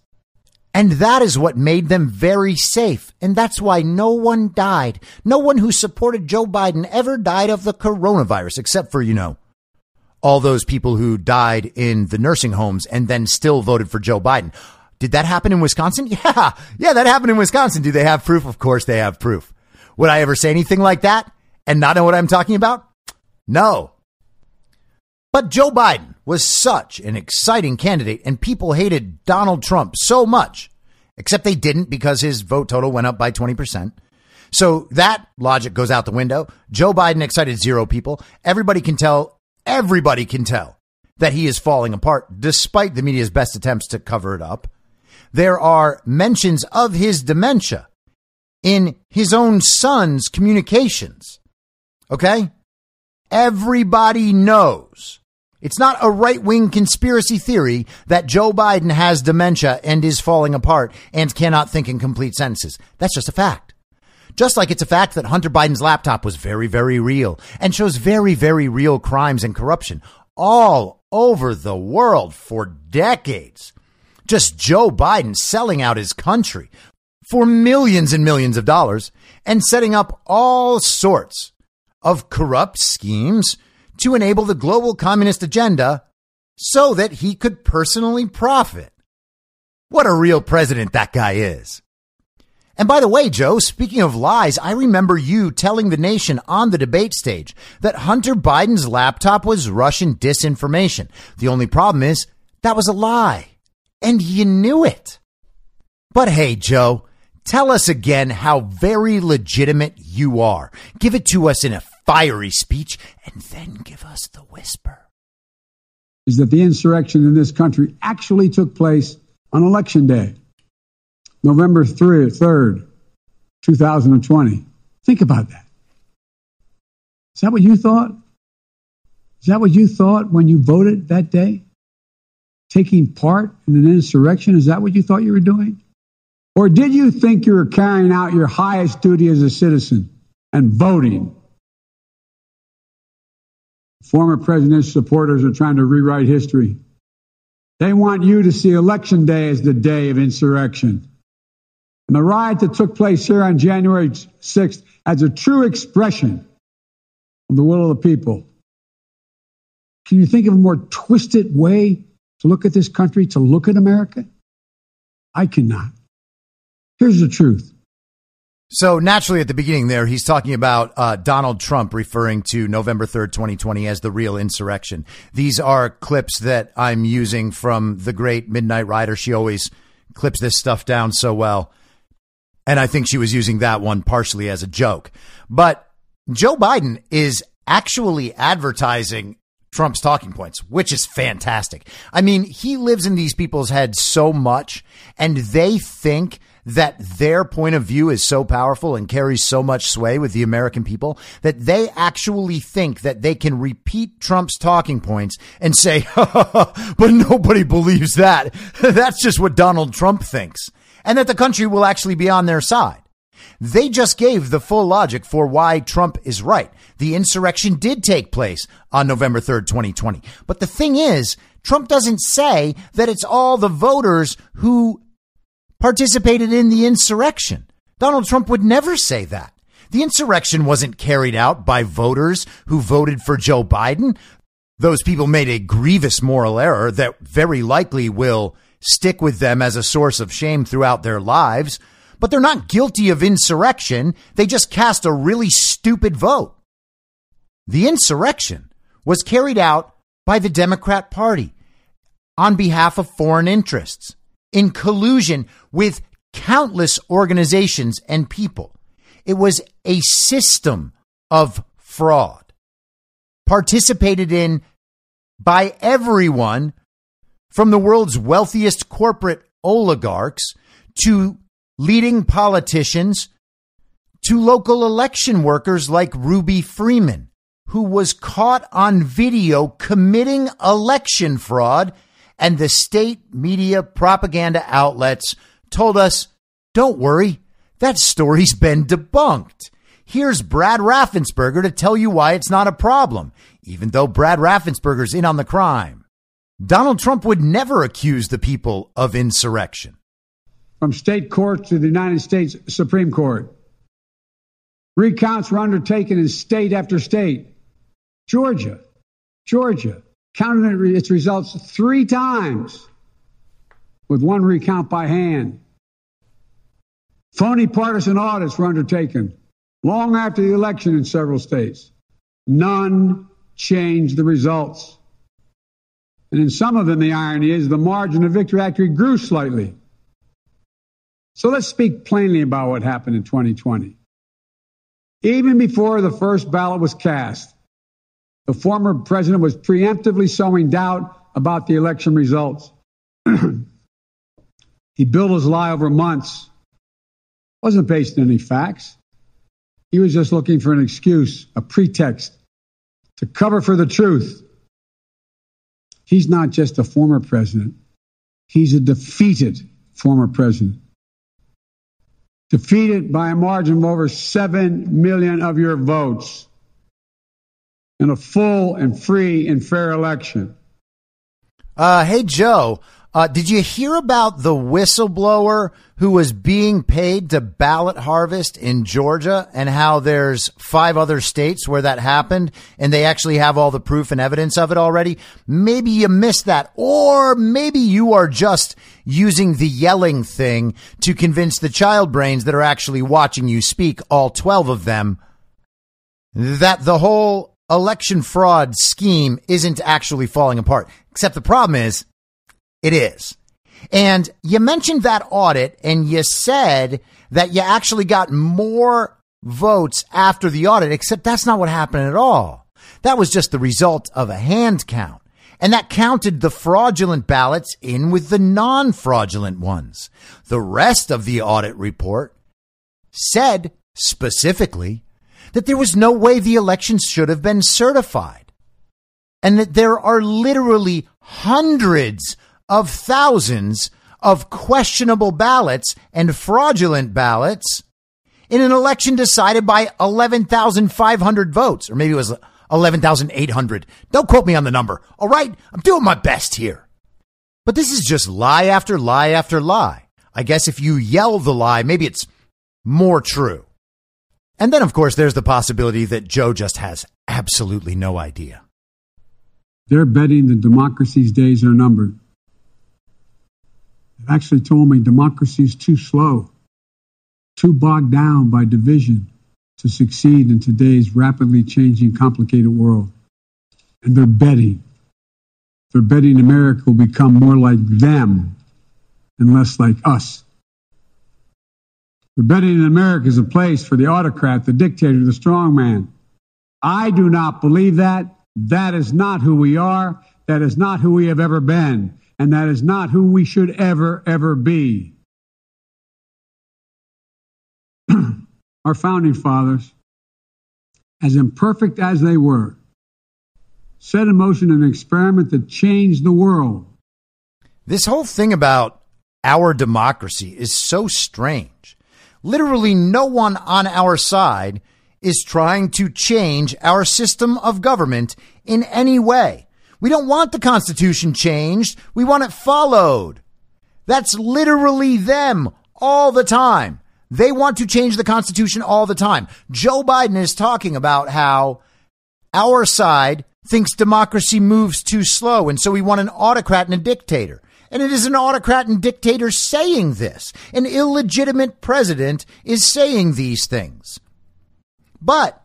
And that is what made them very safe. And that's why no one died. No one who supported Joe Biden ever died of the coronavirus, except for, you know, all those people who died in the nursing homes and then still voted for Joe Biden. Did that happen in Wisconsin? Yeah. Yeah, that happened in Wisconsin. Do they have proof? Of course they have proof. Would I ever say anything like that and not know what I'm talking about? No. But Joe Biden was such an exciting candidate, and people hated Donald Trump so much, except they didn't because his vote total went up by 20%. So that logic goes out the window. Joe Biden excited zero people. Everybody can tell, everybody can tell that he is falling apart despite the media's best attempts to cover it up. There are mentions of his dementia in his own son's communications. Okay? Everybody knows. It's not a right wing conspiracy theory that Joe Biden has dementia and is falling apart and cannot think in complete sentences. That's just a fact. Just like it's a fact that Hunter Biden's laptop was very, very real and shows very, very real crimes and corruption all over the world for decades. Just Joe Biden selling out his country for millions and millions of dollars and setting up all sorts of corrupt schemes to enable the global communist agenda so that he could personally profit. What a real president that guy is. And by the way, Joe, speaking of lies, I remember you telling the nation on the debate stage that Hunter Biden's laptop was Russian disinformation. The only problem is that was a lie. And you knew it. But hey, Joe, tell us again how very legitimate you are. Give it to us in a fiery speech and then give us the whisper. Is that the insurrection in this country actually took place on election day? November 3rd, 3rd 2020. Think about that. Is that what you thought? Is that what you thought when you voted that day? Taking part in an insurrection? Is that what you thought you were doing? Or did you think you were carrying out your highest duty as a citizen and voting? Former president's supporters are trying to rewrite history. They want you to see Election Day as the day of insurrection. And the riot that took place here on January 6th as a true expression of the will of the people. Can you think of a more twisted way to look at this country, to look at America? I cannot. Here's the truth. So naturally, at the beginning there, he's talking about uh, Donald Trump referring to November 3rd, 2020 as the real insurrection. These are clips that I'm using from the great Midnight Rider. She always clips this stuff down so well. And I think she was using that one partially as a joke. But Joe Biden is actually advertising Trump's talking points, which is fantastic. I mean, he lives in these people's heads so much and they think that their point of view is so powerful and carries so much sway with the American people that they actually think that they can repeat Trump's talking points and say, but nobody believes that. That's just what Donald Trump thinks and that the country will actually be on their side. They just gave the full logic for why Trump is right. The insurrection did take place on November 3rd, 2020. But the thing is, Trump doesn't say that it's all the voters who participated in the insurrection. Donald Trump would never say that. The insurrection wasn't carried out by voters who voted for Joe Biden. Those people made a grievous moral error that very likely will stick with them as a source of shame throughout their lives, but they're not guilty of insurrection. They just cast a really stupid vote. The insurrection was carried out by the Democrat Party on behalf of foreign interests in collusion with countless organizations and people. It was a system of fraud participated in by everyone from the world's wealthiest corporate oligarchs to leading politicians to local election workers like Ruby Freeman, who was caught on video committing election fraud, and the state media propaganda outlets told us, don't worry, that story's been debunked. Here's Brad Raffensperger to tell you why it's not a problem, even though Brad Raffensperger's in on the crime. Donald Trump would never accuse the people of insurrection. From state court to the United States Supreme Court, recounts were undertaken in state after state. Georgia, Georgia counted its results three times with one recount by hand. Phony partisan audits were undertaken long after the election in several states. None changed the results. And in some of them, the irony is the margin of victory actually grew slightly. So let's speak plainly about what happened in 2020. Even before the first ballot was cast, the former president was preemptively sowing doubt about the election results. he built his lie over months. wasn't based on any facts. He was just looking for an excuse, a pretext to cover for the truth. He's not just a former president. He's a defeated former president. Defeated by a margin of over 7 million of your votes in a full and free and fair election. Uh, hey, Joe, uh, did you hear about the whistleblower who was being paid to ballot harvest in Georgia and how there's five other states where that happened and they actually have all the proof and evidence of it already? Maybe you missed that or maybe you are just using the yelling thing to convince the child brains that are actually watching you speak, all 12 of them, that the whole election fraud scheme isn't actually falling apart. Except the problem is it is. And you mentioned that audit and you said that you actually got more votes after the audit, except that's not what happened at all. That was just the result of a hand count. And that counted the fraudulent ballots in with the non fraudulent ones. The rest of the audit report said specifically that there was no way the elections should have been certified and that there are literally hundreds of thousands of questionable ballots and fraudulent ballots in an election decided by 11,500 votes, or maybe it was 11,800. Don't quote me on the number. All right. I'm doing my best here. But this is just lie after lie after lie. I guess if you yell the lie, maybe it's more true. And then, of course, there's the possibility that Joe just has absolutely no idea. They're betting that democracy's days are numbered They've actually told me democracy is too slow, too bogged down by division to succeed in today's rapidly changing, complicated world. And they're betting. They're betting America will become more like them and less like us. They're betting America is a place for the autocrat, the dictator, the strongman. I do not believe that. That is not who we are. That is not who we have ever been and that is not who we should ever, ever be. Our founding fathers, as imperfect as they were, set in motion an experiment that changed the world. This whole thing about our democracy is so strange. Literally, no one on our side is trying to change our system of government in any way. We don't want the Constitution changed. We want it followed. That's literally them all the time. They want to change the Constitution all the time. Joe Biden is talking about how our side thinks democracy moves too slow, and so we want an autocrat and a dictator. And it is an autocrat and dictator saying this. An illegitimate president is saying these things. But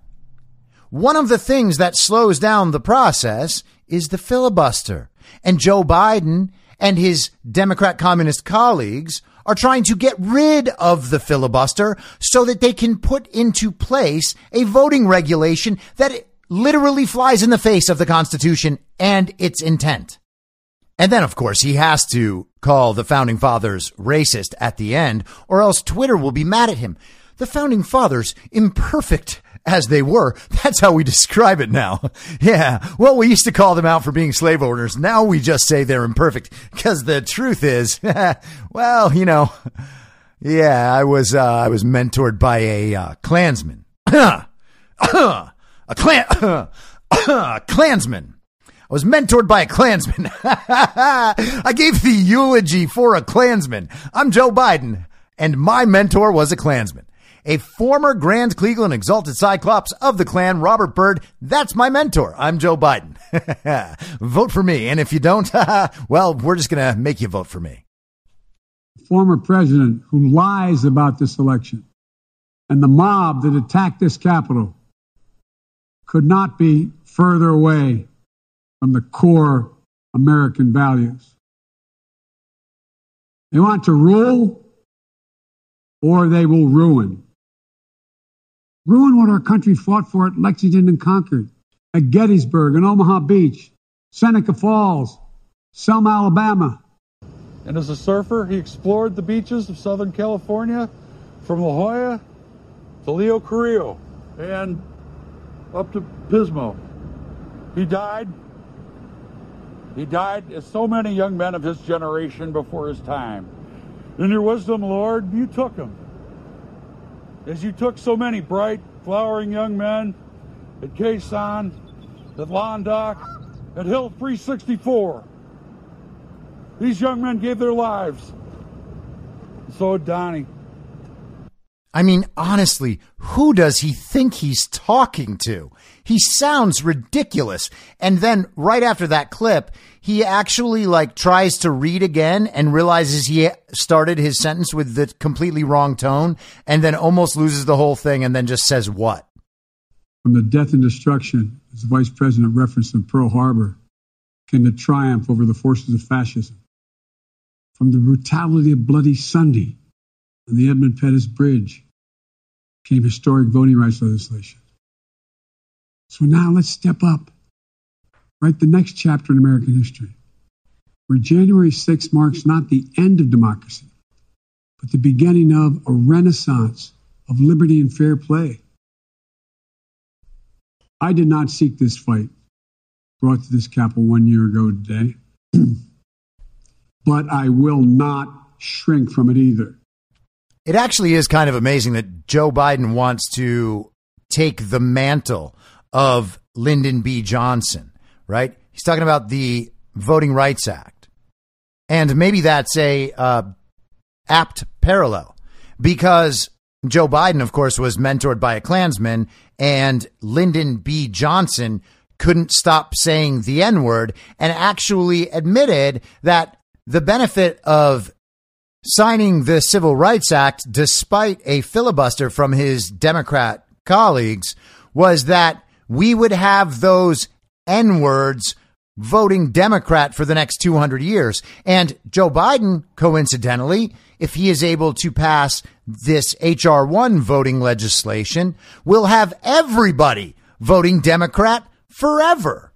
one of the things that slows down the process is the filibuster. And Joe Biden and his Democrat communist colleagues are trying to get rid of the filibuster so that they can put into place a voting regulation that literally flies in the face of the Constitution and its intent. And then, of course, he has to call the founding fathers racist at the end, or else Twitter will be mad at him. The founding fathers, imperfect as they were. That's how we describe it now. Yeah. Well, we used to call them out for being slave owners. Now we just say they're imperfect because the truth is, well, you know, yeah, I was, uh, I was mentored by a, uh, Klansman. a clan, a Klansman. I was mentored by a Klansman. I gave the eulogy for a Klansman. I'm Joe Biden, and my mentor was a Klansman a former Grand Cleveland Exalted Cyclops of the Klan, Robert Byrd. That's my mentor. I'm Joe Biden. vote for me. And if you don't, well, we're just going to make you vote for me. Former president who lies about this election and the mob that attacked this Capitol could not be further away from the core American values. They want to rule or they will ruin. ruin what our country fought for at Lexington and Concord, at Gettysburg and Omaha Beach, Seneca Falls, Selma, Alabama. And as a surfer, he explored the beaches of Southern California from La Jolla to Leo Carrillo and up to Pismo. He died. He died as so many young men of his generation before his time. In your wisdom, Lord, you took him. As you took so many bright, flowering young men at Khe Sanh, at Langdok, at Hill 364. These young men gave their lives. So Donnie. I mean, honestly, who does he think he's talking to? He sounds ridiculous. And then right after that clip, he actually like tries to read again and realizes he started his sentence with the completely wrong tone and then almost loses the whole thing and then just says what? From the death and destruction, as the vice president referenced in Pearl Harbor, came the triumph over the forces of fascism. From the brutality of Bloody Sunday and the Edmund Pettus Bridge came historic voting rights legislation. So now let's step up, write the next chapter in American history, where January 6 marks not the end of democracy, but the beginning of a renaissance of liberty and fair play. I did not seek this fight brought to this Capitol one year ago today, but I will not shrink from it either. It actually is kind of amazing that Joe Biden wants to take the mantle of Lyndon B. Johnson, right? He's talking about the Voting Rights Act. And maybe that's a uh, apt parallel because Joe Biden, of course, was mentored by a Klansman, and Lyndon B. Johnson couldn't stop saying the N word and actually admitted that the benefit of signing the Civil Rights Act, despite a filibuster from his Democrat colleagues, was that we would have those N words voting Democrat for the next 200 years. And Joe Biden, coincidentally, if he is able to pass this HR1 voting legislation, will have everybody voting Democrat forever.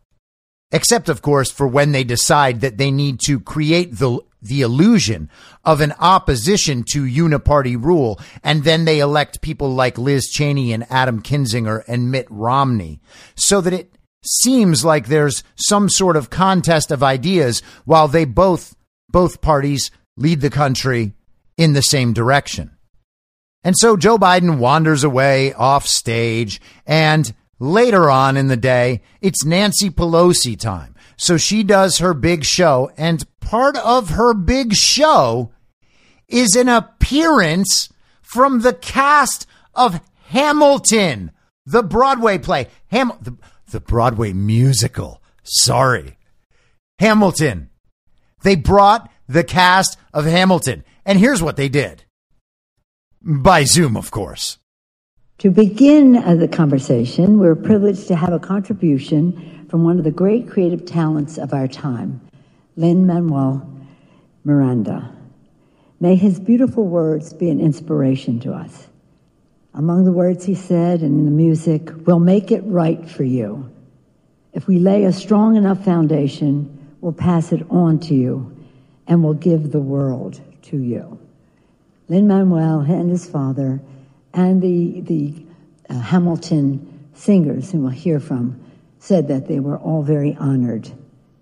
Except, of course, for when they decide that they need to create the, the illusion of an opposition to uniparty rule. And then they elect people like Liz Cheney and Adam Kinzinger and Mitt Romney so that it seems like there's some sort of contest of ideas while they both, both parties lead the country in the same direction. And so Joe Biden wanders away off stage and later on in the day, it's Nancy Pelosi time. So she does her big show and part of her big show is an appearance from the cast of Hamilton, the Broadway play, Ham, the, the Broadway musical. Sorry. Hamilton. They brought the cast of Hamilton. And here's what they did. By Zoom, of course. To begin uh, the conversation, we're privileged to have a contribution from one of the great creative talents of our time, Lin Manuel Miranda. May his beautiful words be an inspiration to us. Among the words he said and in the music, we'll make it right for you. If we lay a strong enough foundation, we'll pass it on to you and we'll give the world to you. Lin Manuel and his father and the, the uh, Hamilton singers, whom we'll hear from, said that they were all very honored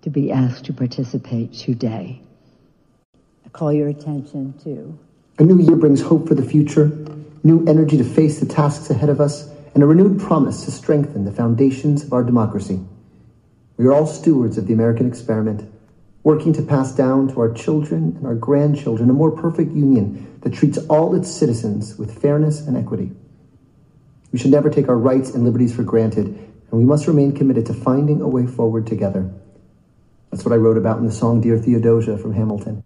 to be asked to participate today. I call your attention to. A new year brings hope for the future, new energy to face the tasks ahead of us, and a renewed promise to strengthen the foundations of our democracy. We are all stewards of the American experiment working to pass down to our children and our grandchildren a more perfect union that treats all its citizens with fairness and equity. We should never take our rights and liberties for granted, and we must remain committed to finding a way forward together. That's what I wrote about in the song Dear Theodosia from Hamilton.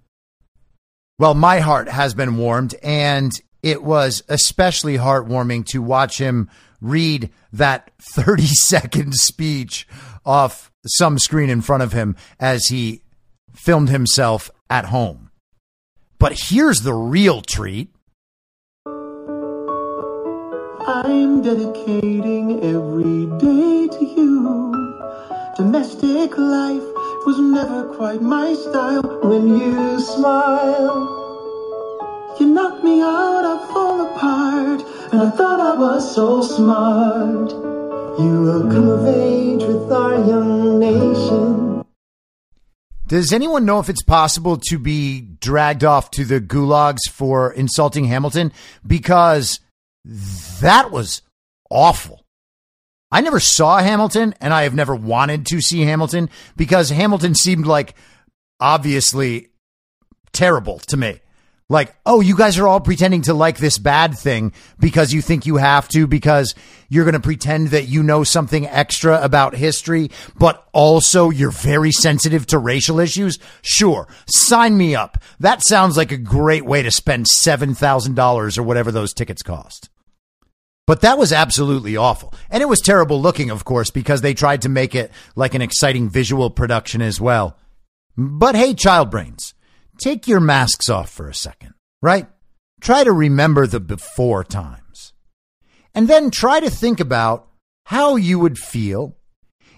Well, my heart has been warmed, and it was especially heartwarming to watch him read that 30 second speech off some screen in front of him as he filmed himself at home. But here's the real treat. I'm dedicating every day to you. Domestic life was never quite my style. When you smile, you knock me out, I fall apart. And I thought I was so smart. You will come of age with our young nation. Does anyone know if it's possible to be dragged off to the gulags for insulting Hamilton? Because that was awful. I never saw Hamilton and I have never wanted to see Hamilton because Hamilton seemed like obviously terrible to me. Like, oh, you guys are all pretending to like this bad thing because you think you have to, because you're going to pretend that you know something extra about history, but also you're very sensitive to racial issues. Sure. Sign me up. That sounds like a great way to spend $7,000 or whatever those tickets cost. But that was absolutely awful. And it was terrible looking, of course, because they tried to make it like an exciting visual production as well. But hey, child brains, take your masks off for a second, right? Try to remember the before times. And then try to think about how you would feel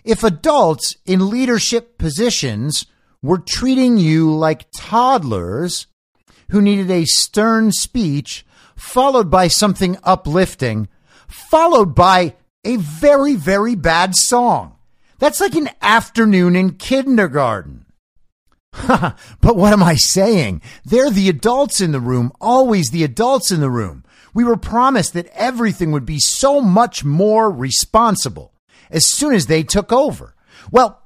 if adults in leadership positions were treating you like toddlers who needed a stern speech followed by something uplifting followed by a very, very bad song. That's like an afternoon in kindergarten. but what am I saying? They're the adults in the room, always the adults in the room. We were promised that everything would be so much more responsible as soon as they took over. Well,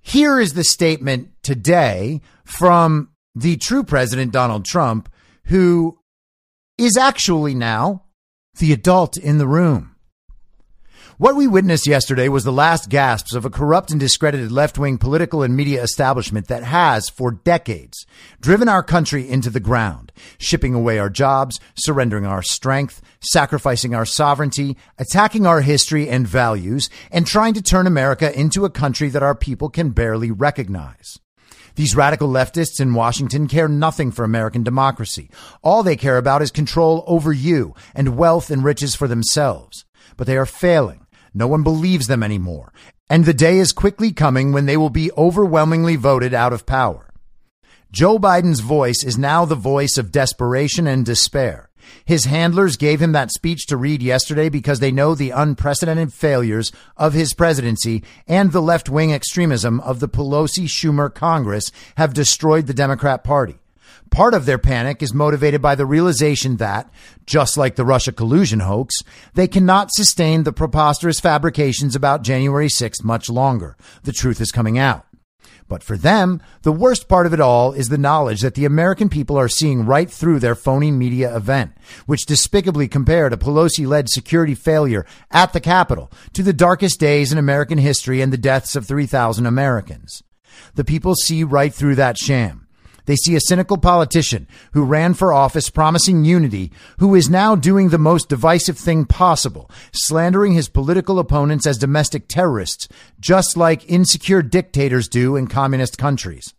here is the statement today from the true president, Donald Trump, who is actually now the adult in the room. What we witnessed yesterday was the last gasps of a corrupt and discredited left wing political and media establishment that has, for decades, driven our country into the ground, shipping away our jobs, surrendering our strength, sacrificing our sovereignty, attacking our history and values, and trying to turn America into a country that our people can barely recognize. These radical leftists in Washington care nothing for American democracy. All they care about is control over you and wealth and riches for themselves. But they are failing. No one believes them anymore. And the day is quickly coming when they will be overwhelmingly voted out of power. Joe Biden's voice is now the voice of desperation and despair. His handlers gave him that speech to read yesterday because they know the unprecedented failures of his presidency and the left wing extremism of the Pelosi Schumer Congress have destroyed the Democrat Party. Part of their panic is motivated by the realization that, just like the Russia collusion hoax, they cannot sustain the preposterous fabrications about January 6th much longer. The truth is coming out. But for them, the worst part of it all is the knowledge that the American people are seeing right through their phony media event, which despicably compared a Pelosi led security failure at the Capitol to the darkest days in American history and the deaths of 3,000 Americans. The people see right through that sham. They see a cynical politician who ran for office promising unity, who is now doing the most divisive thing possible, slandering his political opponents as domestic terrorists, just like insecure dictators do in communist countries.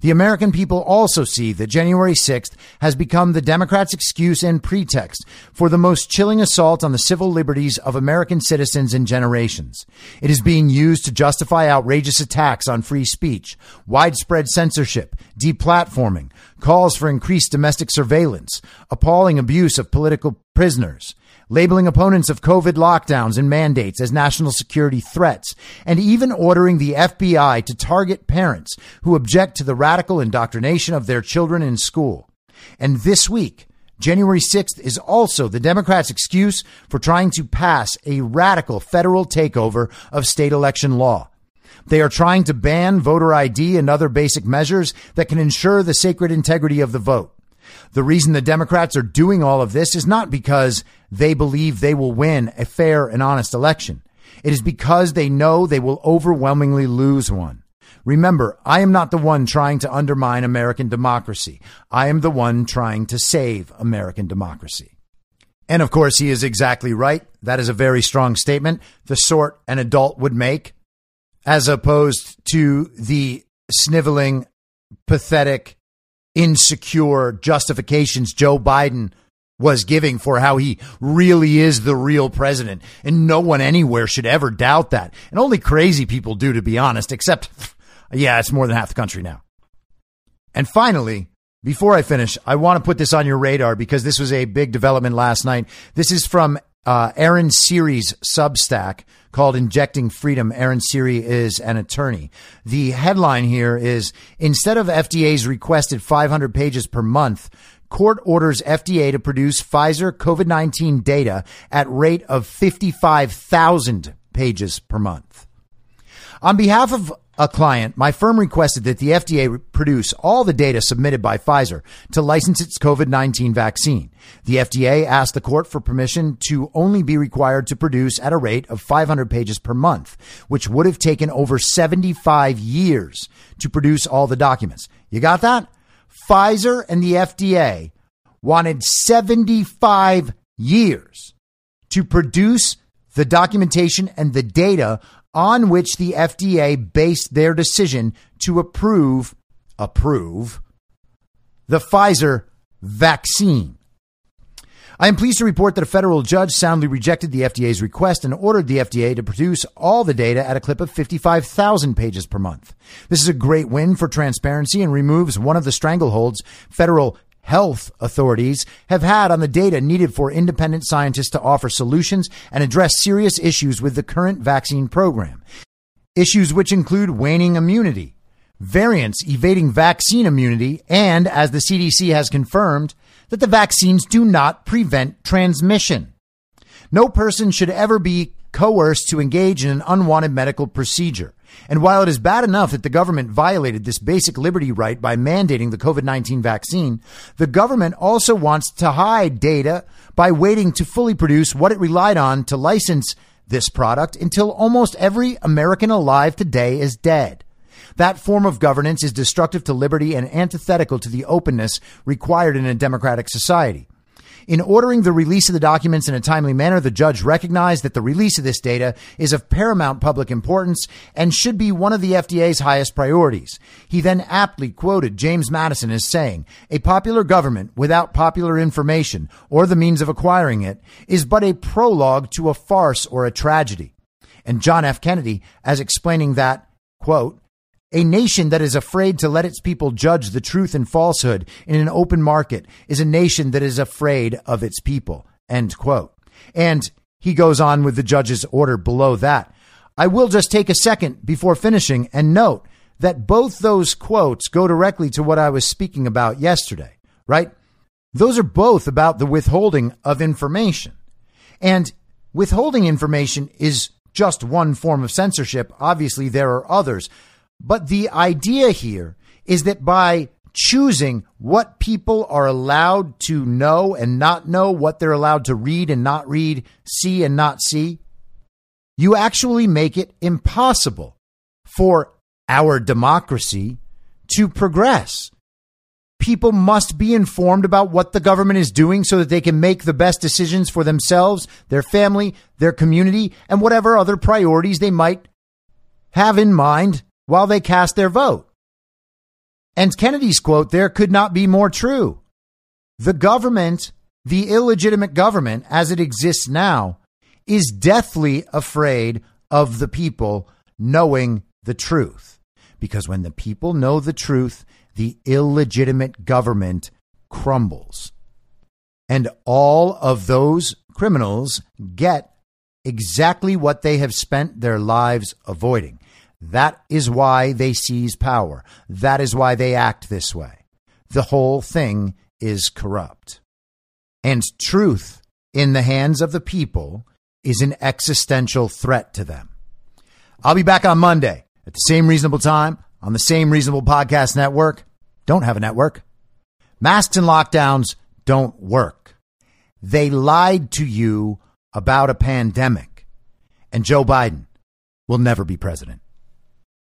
The American people also see that January 6th has become the Democrats' excuse and pretext for the most chilling assault on the civil liberties of American citizens in generations. It is being used to justify outrageous attacks on free speech, widespread censorship, deplatforming, calls for increased domestic surveillance, appalling abuse of political prisoners, labeling opponents of COVID lockdowns and mandates as national security threats, and even ordering the FBI to target parents who object to the radical indoctrination of their children in school. And this week, January 6th is also the Democrats' excuse for trying to pass a radical federal takeover of state election law. They are trying to ban voter ID and other basic measures that can ensure the sacred integrity of the vote. The reason the Democrats are doing all of this is not because they believe they will win a fair and honest election. It is because they know they will overwhelmingly lose one. Remember, I am not the one trying to undermine American democracy. I am the one trying to save American democracy. And of course, he is exactly right. That is a very strong statement, the sort an adult would make, as opposed to the sniveling, pathetic, insecure justifications Joe Biden was giving for how he really is the real president. And no one anywhere should ever doubt that. And only crazy people do, to be honest, except, yeah, it's more than half the country now. And finally, before I finish, I want to put this on your radar because this was a big development last night. This is from uh, Aaron Siri's Substack called Injecting Freedom. Aaron Siri is an attorney. The headline here is instead of FDA's requested 500 pages per month, court orders FDA to produce Pfizer COVID 19 data at rate of 55,000 pages per month. On behalf of a client, my firm requested that the FDA produce all the data submitted by Pfizer to license its COVID 19 vaccine. The FDA asked the court for permission to only be required to produce at a rate of 500 pages per month, which would have taken over 75 years to produce all the documents. You got that? Pfizer and the FDA wanted 75 years to produce the documentation and the data on which the FDA based their decision to approve approve the Pfizer vaccine. I am pleased to report that a federal judge soundly rejected the FDA's request and ordered the FDA to produce all the data at a clip of 55,000 pages per month. This is a great win for transparency and removes one of the strangleholds federal health authorities have had on the data needed for independent scientists to offer solutions and address serious issues with the current vaccine program. Issues which include waning immunity, variants evading vaccine immunity, and, as the CDC has confirmed, that the vaccines do not prevent transmission. No person should ever be coerced to engage in an unwanted medical procedure. And while it is bad enough that the government violated this basic liberty right by mandating the COVID 19 vaccine, the government also wants to hide data by waiting to fully produce what it relied on to license this product until almost every American alive today is dead. That form of governance is destructive to liberty and antithetical to the openness required in a democratic society. In ordering the release of the documents in a timely manner, the judge recognized that the release of this data is of paramount public importance and should be one of the FDA's highest priorities. He then aptly quoted James Madison as saying, a popular government without popular information or the means of acquiring it is but a prologue to a farce or a tragedy. And John F. Kennedy as explaining that, quote, a nation that is afraid to let its people judge the truth and falsehood in an open market is a nation that is afraid of its people. End quote. And he goes on with the judge's order below that. I will just take a second before finishing and note that both those quotes go directly to what I was speaking about yesterday, right? Those are both about the withholding of information. And withholding information is just one form of censorship. Obviously, there are others. But the idea here is that by choosing what people are allowed to know and not know, what they're allowed to read and not read, see and not see, you actually make it impossible for our democracy to progress. People must be informed about what the government is doing so that they can make the best decisions for themselves, their family, their community, and whatever other priorities they might have in mind while they cast their vote. And Kennedy's quote there could not be more true. The government, the illegitimate government as it exists now, is deathly afraid of the people knowing the truth. Because when the people know the truth, the illegitimate government crumbles. And all of those criminals get exactly what they have spent their lives avoiding. That is why they seize power. That is why they act this way. The whole thing is corrupt. And truth in the hands of the people is an existential threat to them. I'll be back on Monday at the same reasonable time on the same reasonable podcast network. Don't have a network. Masks and lockdowns don't work. They lied to you about a pandemic. And Joe Biden will never be president.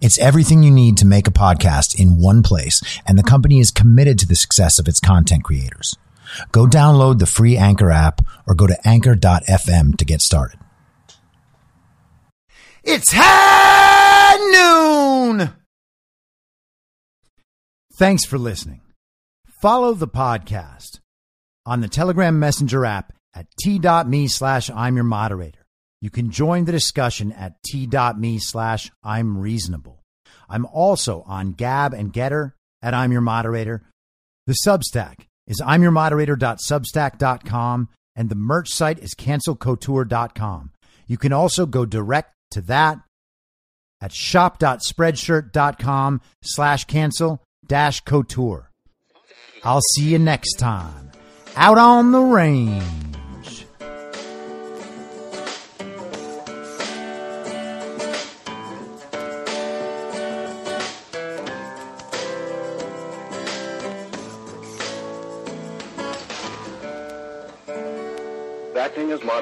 It's everything you need to make a podcast in one place, and the company is committed to the success of its content creators. Go download the free Anchor app or go to anchor.fm to get started. It's high noon! Thanks for listening. Follow the podcast on the Telegram Messenger app at t.me slash I'm your moderator. You can join the discussion at t.me slash I'm reasonable. I'm also on Gab and Gettr at I'm your moderator. The Substack is I'm your moderator.substack.com and the merch site is cancelcouture.com. You can also go direct to that at shop.spreadshirt.com slash cancel dash couture. I'll see you next time out on the range.